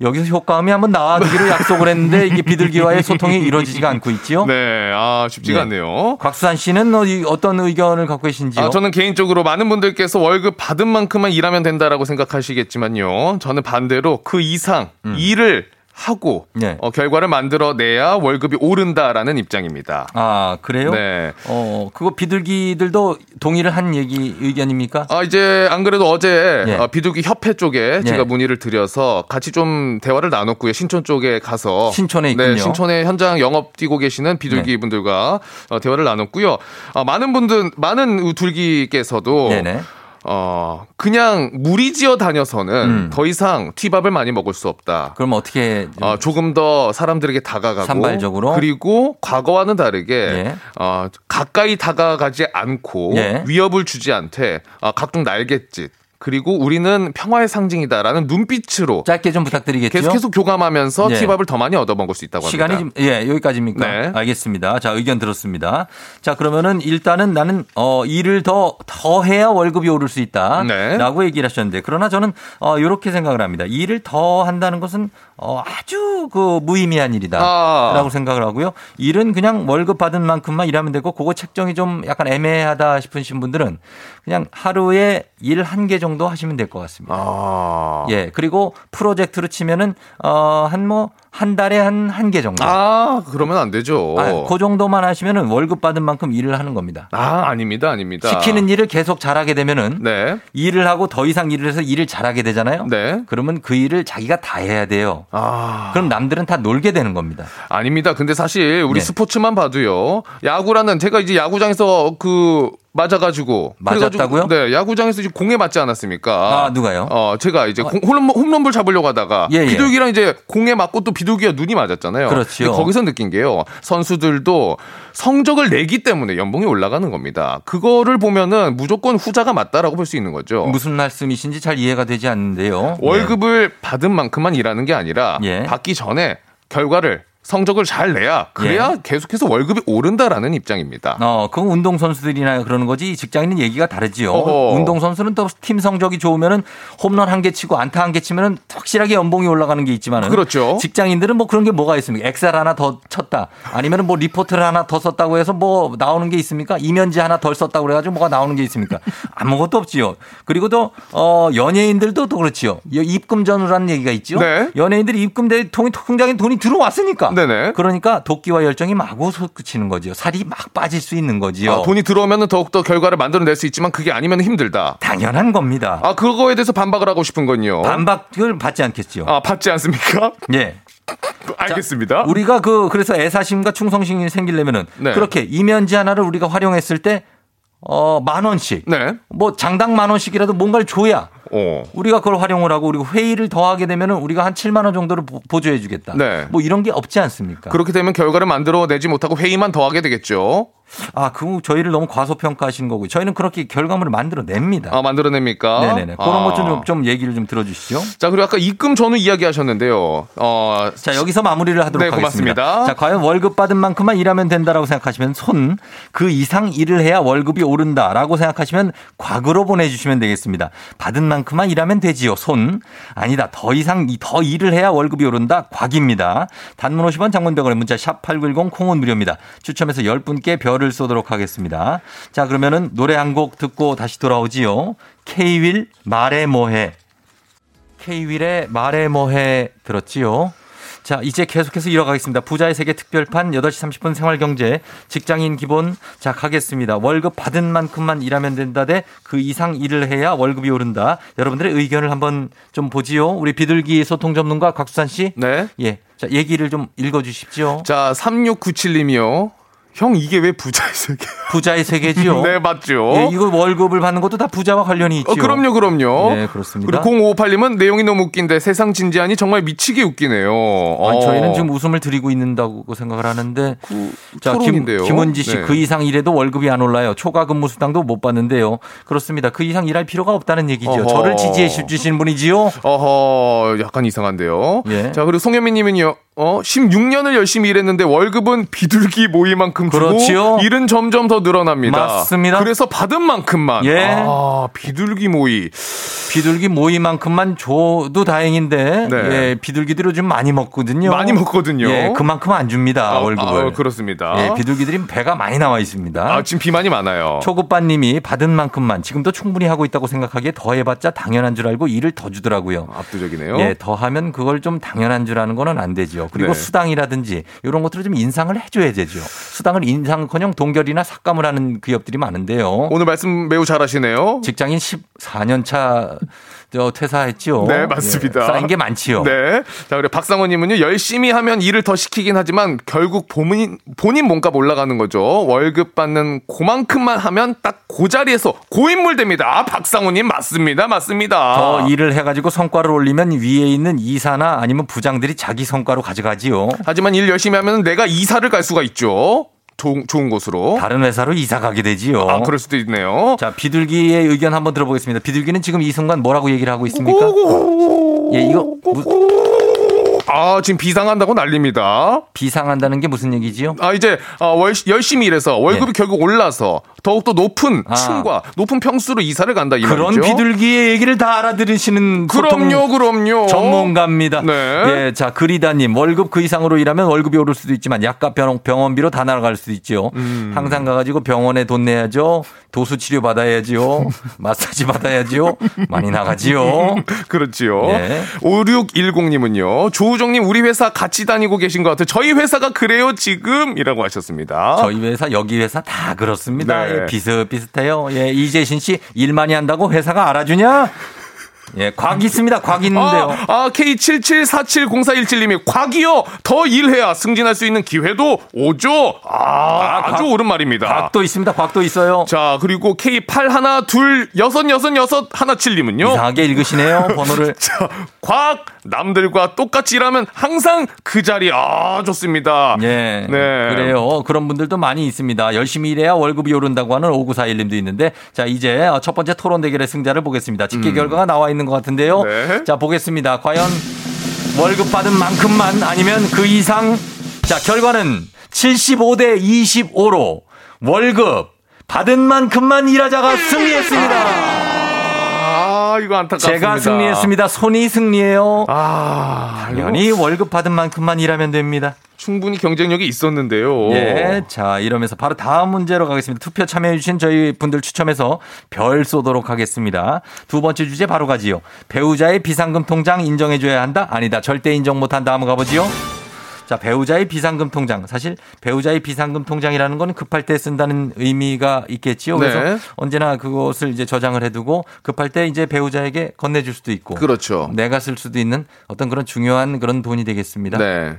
여기서 효과음이 한번 나와주기로 약속을 했는데 이게 비둘기와의 소통이 이루어지지가 않고 있지요. 네, 아 쉽지가 네. 않네요. 곽수산 씨는 어떤 의견을 갖고 계신지요? 아, 저는 개인적으로 많은 분들께서 월급 받은 만큼만 일하면 된다라고 생각하시겠지만요. 저는 반대로 그 이상 일을 하고 네. 어, 결과를 만들어내야 월급이 오른다라는 입장입니다. 아 그래요? 네. 어 그거 비둘기들도 동의를 한 얘기 의견입니까? 아, 이제 안 그래도 어제 예. 어, 비둘기 협회 쪽에 예. 제가 문의를 드려서 같이 좀 대화를 나눴고요. 신촌 쪽에 가서 신촌에 있군요. 네, 신촌에 현장 영업 뛰고 계시는 비둘기 네. 분들과 어, 대화를 나눴고요. 아, 많은 분들 많은 우둘기께서도 네네. 어, 그냥 무리지어 다녀서는 음. 더 이상 튀밥을 많이 먹을 수 없다. 그럼 어떻게 좀 어, 조금 더 사람들에게 다가가고 산발적으로? 그리고 과거와는 다르게 예. 어, 가까이 다가가지 않고 예. 위협을 주지 않되 어, 각종 날갯짓 그리고 우리는 평화의 상징이다라는 눈빛으로 짧게 좀 부탁드리겠죠? 계속 계속 교감하면서 예. 티밥을 더 많이 얻어먹을 수 있다고 합니다. 시간이 좀, 예, 여기까지입니까? 네. 알겠습니다. 자, 의견 들었습니다. 자, 그러면은 일단은 나는, 어, 일을 더, 더 해야 월급이 오를 수 있다. 네. 라고 얘기를 하셨는데, 그러나 저는, 어, 요렇게 생각을 합니다. 일을 더 한다는 것은, 어, 아주 그 무의미한 일이다. 아. 라고 생각을 하고요. 일은 그냥 월급 받은 만큼만 일하면 되고, 그거 책정이 좀 약간 애매하다 싶으신 분들은 그냥 하루에 일 한 개 정도 하시면 될 것 같습니다. 아. 예, 그리고 프로젝트로 치면은, 어, 한 뭐, 한 달에 한 한 개 정도. 아, 그러면 안 되죠. 아, 그 정도만 하시면은 월급 받은 만큼 일을 하는 겁니다. 아, 아닙니다. 아닙니다. 시키는 일을 계속 잘하게 되면은 네. 일을 하고 더 이상 일을 해서 일을 잘하게 되잖아요. 네. 그러면 그 일을 자기가 다 해야 돼요. 아. 그럼 남들은 다 놀게 되는 겁니다. 아닙니다. 근데 사실 우리 네. 스포츠만 봐도요. 야구라는 제가 이제 야구장에서 그 맞아가지고 맞았다고요? 네, 야구장에서 이제 공에 맞지 않았습니까? 아, 누가요? 어, 제가 이제 공- 홈런, 홈런볼 잡으려고 하다가 예, 예. 비둘기랑 이제 공에 맞고 또 비 둘기가 눈이 맞았잖아요. 그렇죠. 거기서 느낀 게요. 선수들도 성적을 내기 때문에 연봉이 올라가는 겁니다. 그거를 보면은 무조건 후자가 맞다라고 볼 수 있는 거죠. 무슨 말씀이신지 잘 이해가 되지 않는데요. 월급을 받은 만큼만 일하는 게 아니라 예. 받기 전에 결과를 성적을 잘 내야 그래야 예. 계속해서 월급이 오른다라는 입장입니다. 어, 그건 운동 선수들이나 그러는 거지 직장인은 얘기가 다르지요. 어허. 운동 선수는 또 팀 성적이 좋으면은 홈런 한 개 치고 안타 한 개 치면은 확실하게 연봉이 올라가는 게 있지만은 그렇죠. 직장인들은 뭐 그런 게 뭐가 있습니까? 엑셀 하나 더 쳤다. 아니면은 뭐 리포트를 하나 더 썼다고 해서 뭐 나오는 게 있습니까? 이면지 하나 덜 썼다고 그래 가지고 뭐가 나오는 게 있습니까? 아무것도 없지요. 그리고 또, 어, 연예인들도 또 그렇지요. 이 입금 전후라는 얘기가 있죠. 네. 연예인들이 입금돼 통, 통장에 돈이 들어왔으니까. 네네. 그러니까 도끼와 열정이 마구 솟구치는 거지요. 살이 막 빠질 수 있는 거지요. 아, 돈이 들어오면 더욱더 결과를 만들어낼 수 있지만 그게 아니면 힘들다. 당연한 겁니다. 아 그거에 대해서 반박을 하고 싶은 건요. 반박을 받지 않겠지요. 아 받지 않습니까? 예. *laughs* 알겠습니다. 우리가 그 그래서 애사심과 충성심이 생기려면은 네. 그렇게 이면지 하나를 우리가 활용했을 때 어, 만 원씩. 네. 뭐 장당 만 원씩이라도 뭔가를 줘야 어. 우리가 그걸 활용을 하고 우리가 회의를 더 하게 되면은 우리가 한 7만 원 정도를 보- 보조해 주겠다. 네. 뭐 이런 게 없지 않습니까? 그렇게 되면 결과를 만들어 내지 못하고 회의만 더 하게 되겠죠. 아, 그 저희를 너무 과소평가하시는 거고 저희는 그렇게 결과물을 만들어 냅니다. 아 만들어냅니까? 네네네. 그런 아. 것좀 좀 얘기를 좀 들어주시죠. 자 그리고 아까 입금 전후 이야기하셨는데요. 어, 자, 여기서 마무리를 하도록 네, 하겠습니다. 고맙습니다. 자, 과연 월급 받은 만큼만 일하면 된다라고 생각하시면 손, 그 이상 일을 해야 월급이 오른다라고 생각하시면 곽으로 보내주시면 되겠습니다. 받은 만큼만 일하면 되지요. 손. 아니다. 더 이상, 이- 더 일을 해야 월급이 오른다. 곽입니다. 단문 50원 장문병원의 문자 샵 8910 콩은 무료입니다. 추첨해서 10분께 별을 쏘도록 하겠습니다. 자, 그러면은 노래 한 곡 듣고 다시 돌아오지요. K-윌 말해 뭐해. K-윌의 말해 뭐해 들었지요? 자, 이제 계속해서 이어가겠습니다. 부자의 세계 특별판 8시 30분 생활경제 직장인 기본 자, 가겠습니다. 월급 받은 만큼만 일하면 된다 대 그 이상 일을 해야 월급이 오른다. 여러분들의 의견을 한번 좀 보지요. 우리 비둘기 소통 전문가 곽수산 씨. 네. 예. 자, 얘기를 좀 읽어 주십시오. 자 3697님이요. 형 이게 왜 부자의 세계? *laughs* 부자의 세계지요. 네 맞죠. 예, 이거 월급을 받는 것도 다 부자와 관련이 있죠. 어, 그럼요, 그럼요. 네, 그렇습니다. 그리고 0558님은 내용이 너무 웃긴데 세상 진지하니 정말 미치게 웃기네요. 아니, 어. 저희는 지금 웃음을 드리고 있는다고 생각을 하는데. 자, 김, 토론인데요. 김은지 씨, 네. 그 이상 일해도 월급이 안 올라요. 초과 근무 수당도 못 받는데요. 그렇습니다. 그 이상 일할 필요가 없다는 얘기죠. 어허. 저를 지지해 주시는 분이지요. 어허, 약간 이상한데요. 예. 자, 그리고 송현미 님은요. 어, 16년을 열심히 일했는데 월급은 비둘기 모이만큼 주고 그렇지요. 일은 점점 더 늘어납니다. 맞습니다. 그래서 받은 만큼만. 예. 아, 비둘기 모이. 비둘기 모이만큼만 줘도 다행인데 네. 예, 비둘기들이 좀 많이 먹거든요. 많이 먹거든요. 예, 그만큼 안 줍니다 아, 월급을. 아, 그렇습니다. 예, 비둘기들이 배가 많이 나와 있습니다. 아, 지금 비만이 많아요. 초급반님이 받은 만큼만 지금도 충분히 하고 있다고 생각하기에 더해봤자 당연한 줄 알고 일을 더 주더라고요. 압도적이네요. 예, 더하면 그걸 좀 당연한 줄 아는 거는 안 되죠. 그리고 네. 수당이라든지 이런 것들을 좀 인상을 해줘야 되죠. 수당을 인상커녕 동결이나 삭감을 하는 기업들이 많은데요. 오늘 말씀 매우 잘하시네요. 직장인 14년 차 저, 퇴사했지요. 네, 맞습니다. 예, 쌓인 게 많지요. 네. 자, 그리고 박상원님은요, 열심히 하면 일을 더 시키긴 하지만 결국 본인, 본인 몸값 올라가는 거죠. 월급 받는 그만큼만 하면 딱 그 자리에서 고인물 됩니다. 아, 박상원님 맞습니다. 맞습니다. 더 일을 해가지고 성과를 올리면 위에 있는 이사나 아니면 부장들이 자기 성과로 가져가지요. 하지만 일 열심히 하면 내가 이사를 갈 수가 있죠. 좋은, 좋은 곳으로. 다른 회사로 이사 가게 되지요. 아, 그럴 수도 있네요. 자, 비둘기의 의견 한번 들어보겠습니다. 비둘기는 지금 이 순간 뭐라고 얘기를 하고 있습니까? 예, 이거 아, 지금 비상한다고 난립니다. 비상한다는 게 무슨 얘기지요? 아, 이제 어, 월, 열심히 일해서 월급이 결국 올라서 더욱더 높은 아. 층과 높은 평수로 이사를 간다 이 그런 말이죠. 비둘기의 얘기를 다 알아들으시는 그럼요, 그럼요. 전문가입니다. 네. 예, 자 그리다님 월급 그 이상으로 일하면 월급이 오를 수도 있지만 약값 병, 병원비로 다 날아갈 수도 있죠. 음. 항상 가가지고 병원에 돈 내야죠. 도수 치료 받아야지요. *laughs* 마사지 받아야지요. 많이 나가지요. *laughs* 그렇지요. 네. 5610님은요. 조 우정님 우리 회사 같이 다니고 계신 것 같아요. 저희 회사가 그래요 지금이라고 하셨습니다. 저희 회사 여기 회사 다 그렇습니다. 네. 예, 비슷비슷해요. 예, 이재신 씨 일 많이 한다고 회사가 알아주냐? 예, 곽 있습니다. 곽 있는데요. 아, 아 K77470417님이 곽이요 더 일해야 승진할 수 있는 기회도 오죠. 아, 아 주 옳은 말입니다. 곽도 있습니다. 곽도 있어요. 자 그리고 K81266661님은요. 이상하게 읽으시네요. 번호를. *laughs* 자, 곽 남들과 똑같이 일하면 항상 그 자리 아 좋습니다. 예. 네. 그래요. 그런 분들도 많이 있습니다. 열심히 일해야 월급이 오른다고 하는 5941님도 있는데 자, 이제 첫 번째 토론 대결의 승자를 보겠습니다. 집계 결과가 나와 있는 것 같은데요. 음. 네. 자, 보겠습니다. 과연 월급 받은 만큼만 아니면 그 이상 자, 결과는 75대 25로 월급 받은 만큼만 일하자가 승리했습니다. 아 이거 안타깝습니다. 제가 승리했습니다. 손이 승리해요. 아 당연히 월급 받은 만큼만 일하면 됩니다. 충분히 경쟁력이 있었는데요. 예. 자, 이러면서 바로 다음 문제로 가겠습니다. 투표 참여해주신 저희 분들 추첨해서 별 쏘도록 하겠습니다. 두 번째 주제 바로 가지요. 배우자의 비상금 통장 인정해줘야 한다? 아니다. 절대 인정 못한다. 한번 가보지요. 자, 배우자의 비상금 통장. 사실 배우자의 비상금 통장이라는 건 급할 때 쓴다는 의미가 있겠지요. 그래서 네. 언제나 그것을 이제 저장을 해두고 급할 때 이제 배우자에게 건네줄 수도 있고. 그렇죠. 내가 쓸 수도 있는 어떤 그런 중요한 그런 돈이 되겠습니다. 네.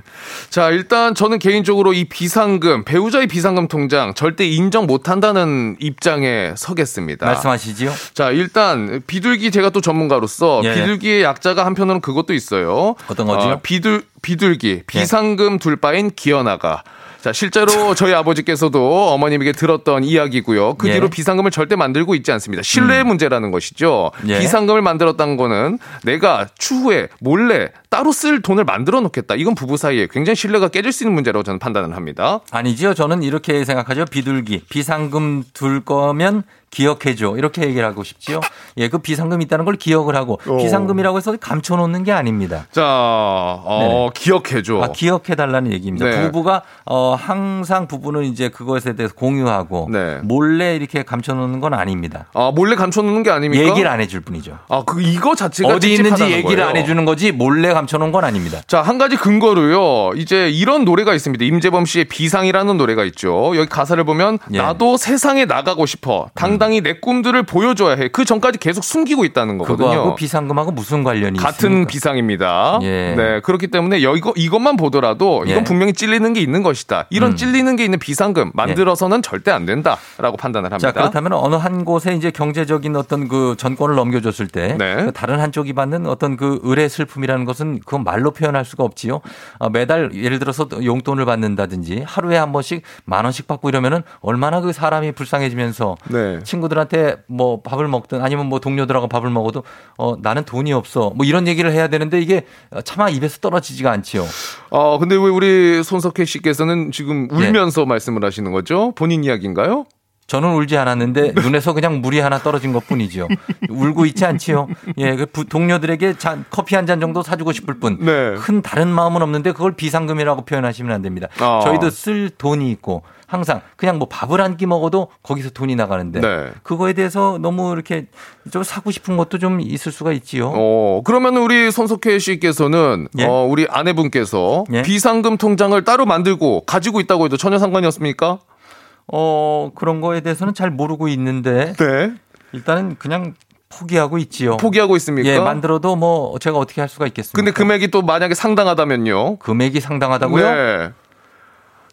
자, 일단 저는 개인적으로 이 비상금, 배우자의 비상금 통장 절대 인정 못 한다는 입장에 서겠습니다. 말씀하시지요. 자, 일단 비둘기 제가 또 전문가로서 예. 비둘기의 약자가 한편으로는 그것도 있어요. 어떤 거지요? 어, 비둘 비둘기 비상금 둘 바인 기어나가. 자, 실제로 저희 아버지께서도 어머님에게 들었던 이야기고요. 그 예. 뒤로 비상금을 절대 만들고 있지 않습니다. 신뢰의 문제라는 것이죠. 예. 비상금을 만들었다는 거는 내가 추후에 몰래 따로 쓸 돈을 만들어 놓겠다. 이건 부부 사이에 굉장히 신뢰가 깨질 수 있는 문제라고 저는 판단을 합니다. 아니지요. 저는 이렇게 생각하죠. 비둘기. 비상금 둘 거면 기억해줘. 이렇게 얘기를 하고 싶지요. 예, 그 비상금 있다는 걸 기억을 하고 어. 비상금이라고 해서 감춰놓는 게 아닙니다. 자, 어, 기억해줘. 아, 기억해달라는 얘기입니다. 네. 부부가 어, 항상 부부는 이제 그것에 대해서 공유하고 네. 몰래 이렇게 감춰놓는 건 아닙니다. 아, 몰래 감춰놓는 게 아닙니까? 얘기를 안 해줄 뿐이죠. 아, 그 이거 자체가 어디 있는지 얘기를 거예요. 안 해주는 거지 몰래 감춰놓은 건 아닙니다. 자, 한 가지 근거로요. 이제 이런 노래가 있습니다. 임재범 씨의 비상이라는 노래가 있죠. 여기 가사를 보면 예. 나도 세상에 나가고 싶어. 당 당히 내 꿈들을 보여줘야 해. 그 전까지 계속 숨기고 있다는 거거든요. 그거하고 비상금하고 무슨 관련이 같은 있습니까? 비상입니다. 예. 네. 그렇기 때문에 여- 이거, 이것만 보더라도 이건 예. 분명히 찔리는 게 있는 것이다. 이런 음. 찔리는 게 있는 비상금 만들어서는 절대 안 된다라고 판단을 합니다. 자, 그렇다면 어느 한 곳에 이제 경제적인 어떤 그 전권을 넘겨줬을 때 네. 그 다른 한쪽이 받는 어떤 그 의뢰 슬픔이라는 것은 그건 말로 표현할 수가 없지요. 어, 매달 예를 들어서 용돈을 받는다든지 하루에 한 번씩 만 원씩 받고 이러면은 얼마나 그 사람이 불쌍해지면서 네. 친구들한테 뭐 밥을 먹든 아니면 뭐 동료들하고 밥을 먹어도 어, 나는 돈이 없어 뭐 이런 얘기를 해야 되는데 이게 차마 입에서 떨어지지가 않지요. 어, 근데 왜 우리 손석희 씨께서는 지금 예. 울면서 말씀을 하시는 거죠? 본인 이야기인가요? 저는 울지 않았는데 눈에서 그냥 물이 하나 떨어진 것 뿐이죠. 울고 있지 않지요. 예, 그 부- 동료들에게 잔, 커피 한 잔 정도 사주고 싶을 뿐. 네. 큰 다른 마음은 없는데 그걸 비상금이라고 표현하시면 안 됩니다. 아. 저희도 쓸 돈이 있고 항상 그냥 뭐 밥을 한 끼 먹어도 거기서 돈이 나가는데 네. 그거에 대해서 너무 이렇게 좀 사고 싶은 것도 좀 있을 수가 있지요. 어, 그러면 우리 손석혜 씨께서는 예. 어, 우리 아내분께서 비상금 통장을 따로 만들고 가지고 있다고 해도 전혀 상관이 없습니까? 어, 그런 거에 대해서는 잘 모르고 있는데 네. 일단은 그냥 포기하고 있지요. 포기하고 있습니까? 예, 만들어도 뭐 제가 어떻게 할 수가 있겠습니까? 근데 금액이 또 만약에 상당하다면요? 금액이 상당하다고요? 네.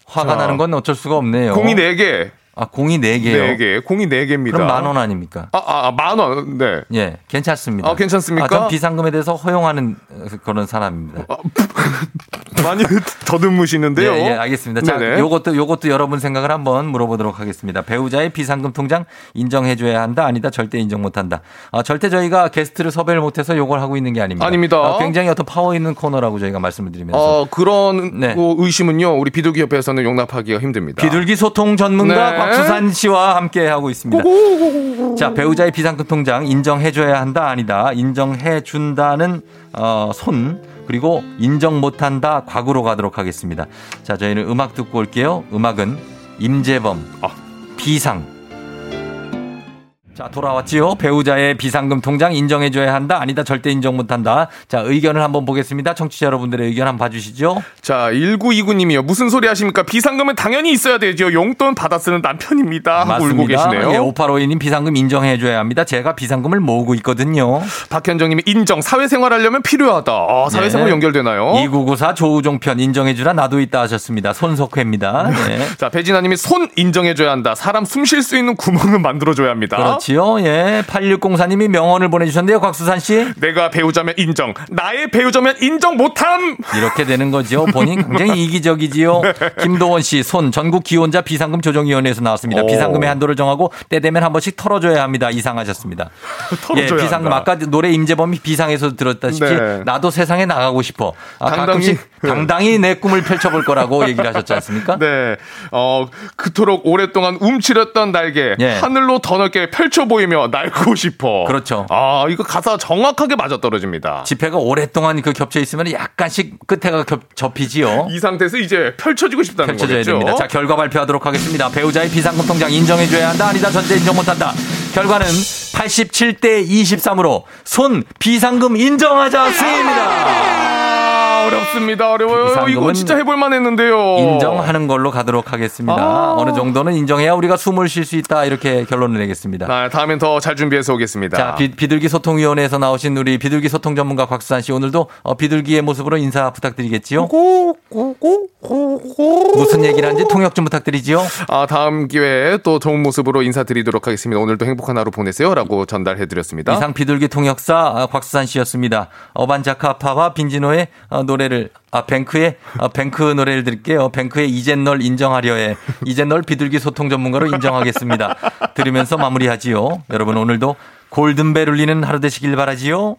화가 자. 나는 건 어쩔 수가 없네요. 공이 4개. 아, 공이 4개요? 4개. 공이 4개입니다. 그럼 만 원 아닙니까? 아, 아, 만 원. 네. 예, 괜찮습니다. 아, 괜찮습니까? 아, 전 비상금에 대해서 허용하는 그런 사람입니다. *laughs* 많이 더듬으시는데요. 예, 예, 알겠습니다. 자, 네네. 요것도 요것도 여러분 생각을 한번 물어보도록 하겠습니다. 배우자의 비상금 통장 인정해줘야 한다, 아니다, 절대 인정 못한다. 아, 절대 저희가 게스트를 섭외를 못해서 요걸 하고 있는 게 아닙니다. 아닙니다. 아, 굉장히 어떤 파워 있는 코너라고 저희가 말씀을 드리면서. 어, 그런 네. 거 의심은요. 우리 비둘기 협회에서는 용납하기가 힘듭니다. 비둘기 소통 전문가 네. 곽수산 씨와 함께 하고 있습니다. 자, 배우자의 비상금 통장 인정해줘야 한다, 아니다. 인정해준다는, 어, 손. 그리고 인정 못한다, 과구로 가도록 하겠습니다. 자, 저희는 음악 듣고 올게요. 음악은 임재범, 비상. 자, 돌아왔지요. 배우자의 비상금 통장 인정해줘야 한다, 아니다, 절대 인정 못한다. 자, 의견을 한번 보겠습니다. 청취자 여러분들의 의견 한번 봐주시죠. 자, 1929님이요. 무슨 소리 하십니까? 비상금은 당연히 있어야 되죠. 용돈 받아 쓰는 남편입니다. 하고 울고 계시네요. 예, 5852님 비상금 인정해줘야 합니다. 제가 비상금을 모으고 있거든요. 박현정님이 인정. 사회생활 하려면 필요하다. 아, 사회생활 네. 연결되나요? 2994 조우종 편 인정해주라 나도 있다 하셨습니다. 손석회입니다. 네. *laughs* 자, 배진아님이 손 인정해줘야 한다. 사람 숨 쉴 수 있는 구멍은 만들어줘야 합니다. 그렇 지요. 예. 8604님이 명언을 보내주셨는데요. 곽수산 씨. 내가 배우자면 인정. 나의 배우자면 인정 못함. 이렇게 되는 거죠. 본인 굉장히 *laughs* 이기적이지요. 김도원 씨, 손 전국 기혼자 비상금 조정위원회에서 나왔습니다. 오. 비상금의 한도를 정하고 때 되면 한 번씩 털어줘야 합니다. 이상하셨습니다. *laughs* 예, 털어줘야 비상금 한다. 아까 노래 임재범이 비상에서 들었다시피 네. 나도 세상에 나가고 싶어. 아, 당당히. *laughs* 당당히 내 꿈을 펼쳐볼 거라고 얘기를 하셨지 않습니까? 네. 어, 그토록 오랫동안 움츠렸던 날개. 예. 하늘로 더 넓게 펼쳐 보이며 날고 싶어. 그렇죠. 아, 이거 가사 정확하게 맞아 떨어집니다. 지폐가 오랫동안 그 겹쳐 있으면 약간씩 끝에가 겹, 접히지요. 이 상태에서 이제 펼쳐지고 싶다는 펼쳐져야 거겠죠. 됩니다. 자, 결과 발표하도록 하겠습니다. 배우자의 비상금 통장 인정해줘야 한다, 아니다, 전제 인정 못한다. 결과는 87대 23으로 손 비상금 인정하자 수입니다. 아, 어렵습니다. 어려워요. 이거 진짜 해볼만 했는데요. 인정하는 걸로 가도록 하겠습니다. 아. 어느 정도는 인정해야 우리가 숨을 쉴 수 있다, 이렇게 결론을 내겠습니다. 아, 다음엔 더 잘 준비해서 오겠습니다. 자, 비, 비둘기 소통위원회에서 나오신 우리 비둘기 소통 전문가 곽수산 씨 오늘도 어, 비둘기의 모습으로 인사 부탁드리겠지요? 무슨 얘기를 하는지 통역 좀 부탁드리지요? 아, 다음 기회에 또 좋은 모습으로 인사드리도록 하겠습니다. 오늘도 행복한 하루 보내세요. 라고 전달해드렸습니다. 이상 비둘기 통역사 아, 곽수산 씨였습니다. 어반자카파와 빈지노의 어, 노래를 아 뱅크의 아, 뱅크 노래를 들을게요. 뱅크의 이젠 널 인정하려 해. 이젠 널 비둘기 소통 전문가로 인정하겠습니다. 들으면서 마무리하지요. 여러분 오늘도 골든벨 울리는 하루 되시길 바라지요.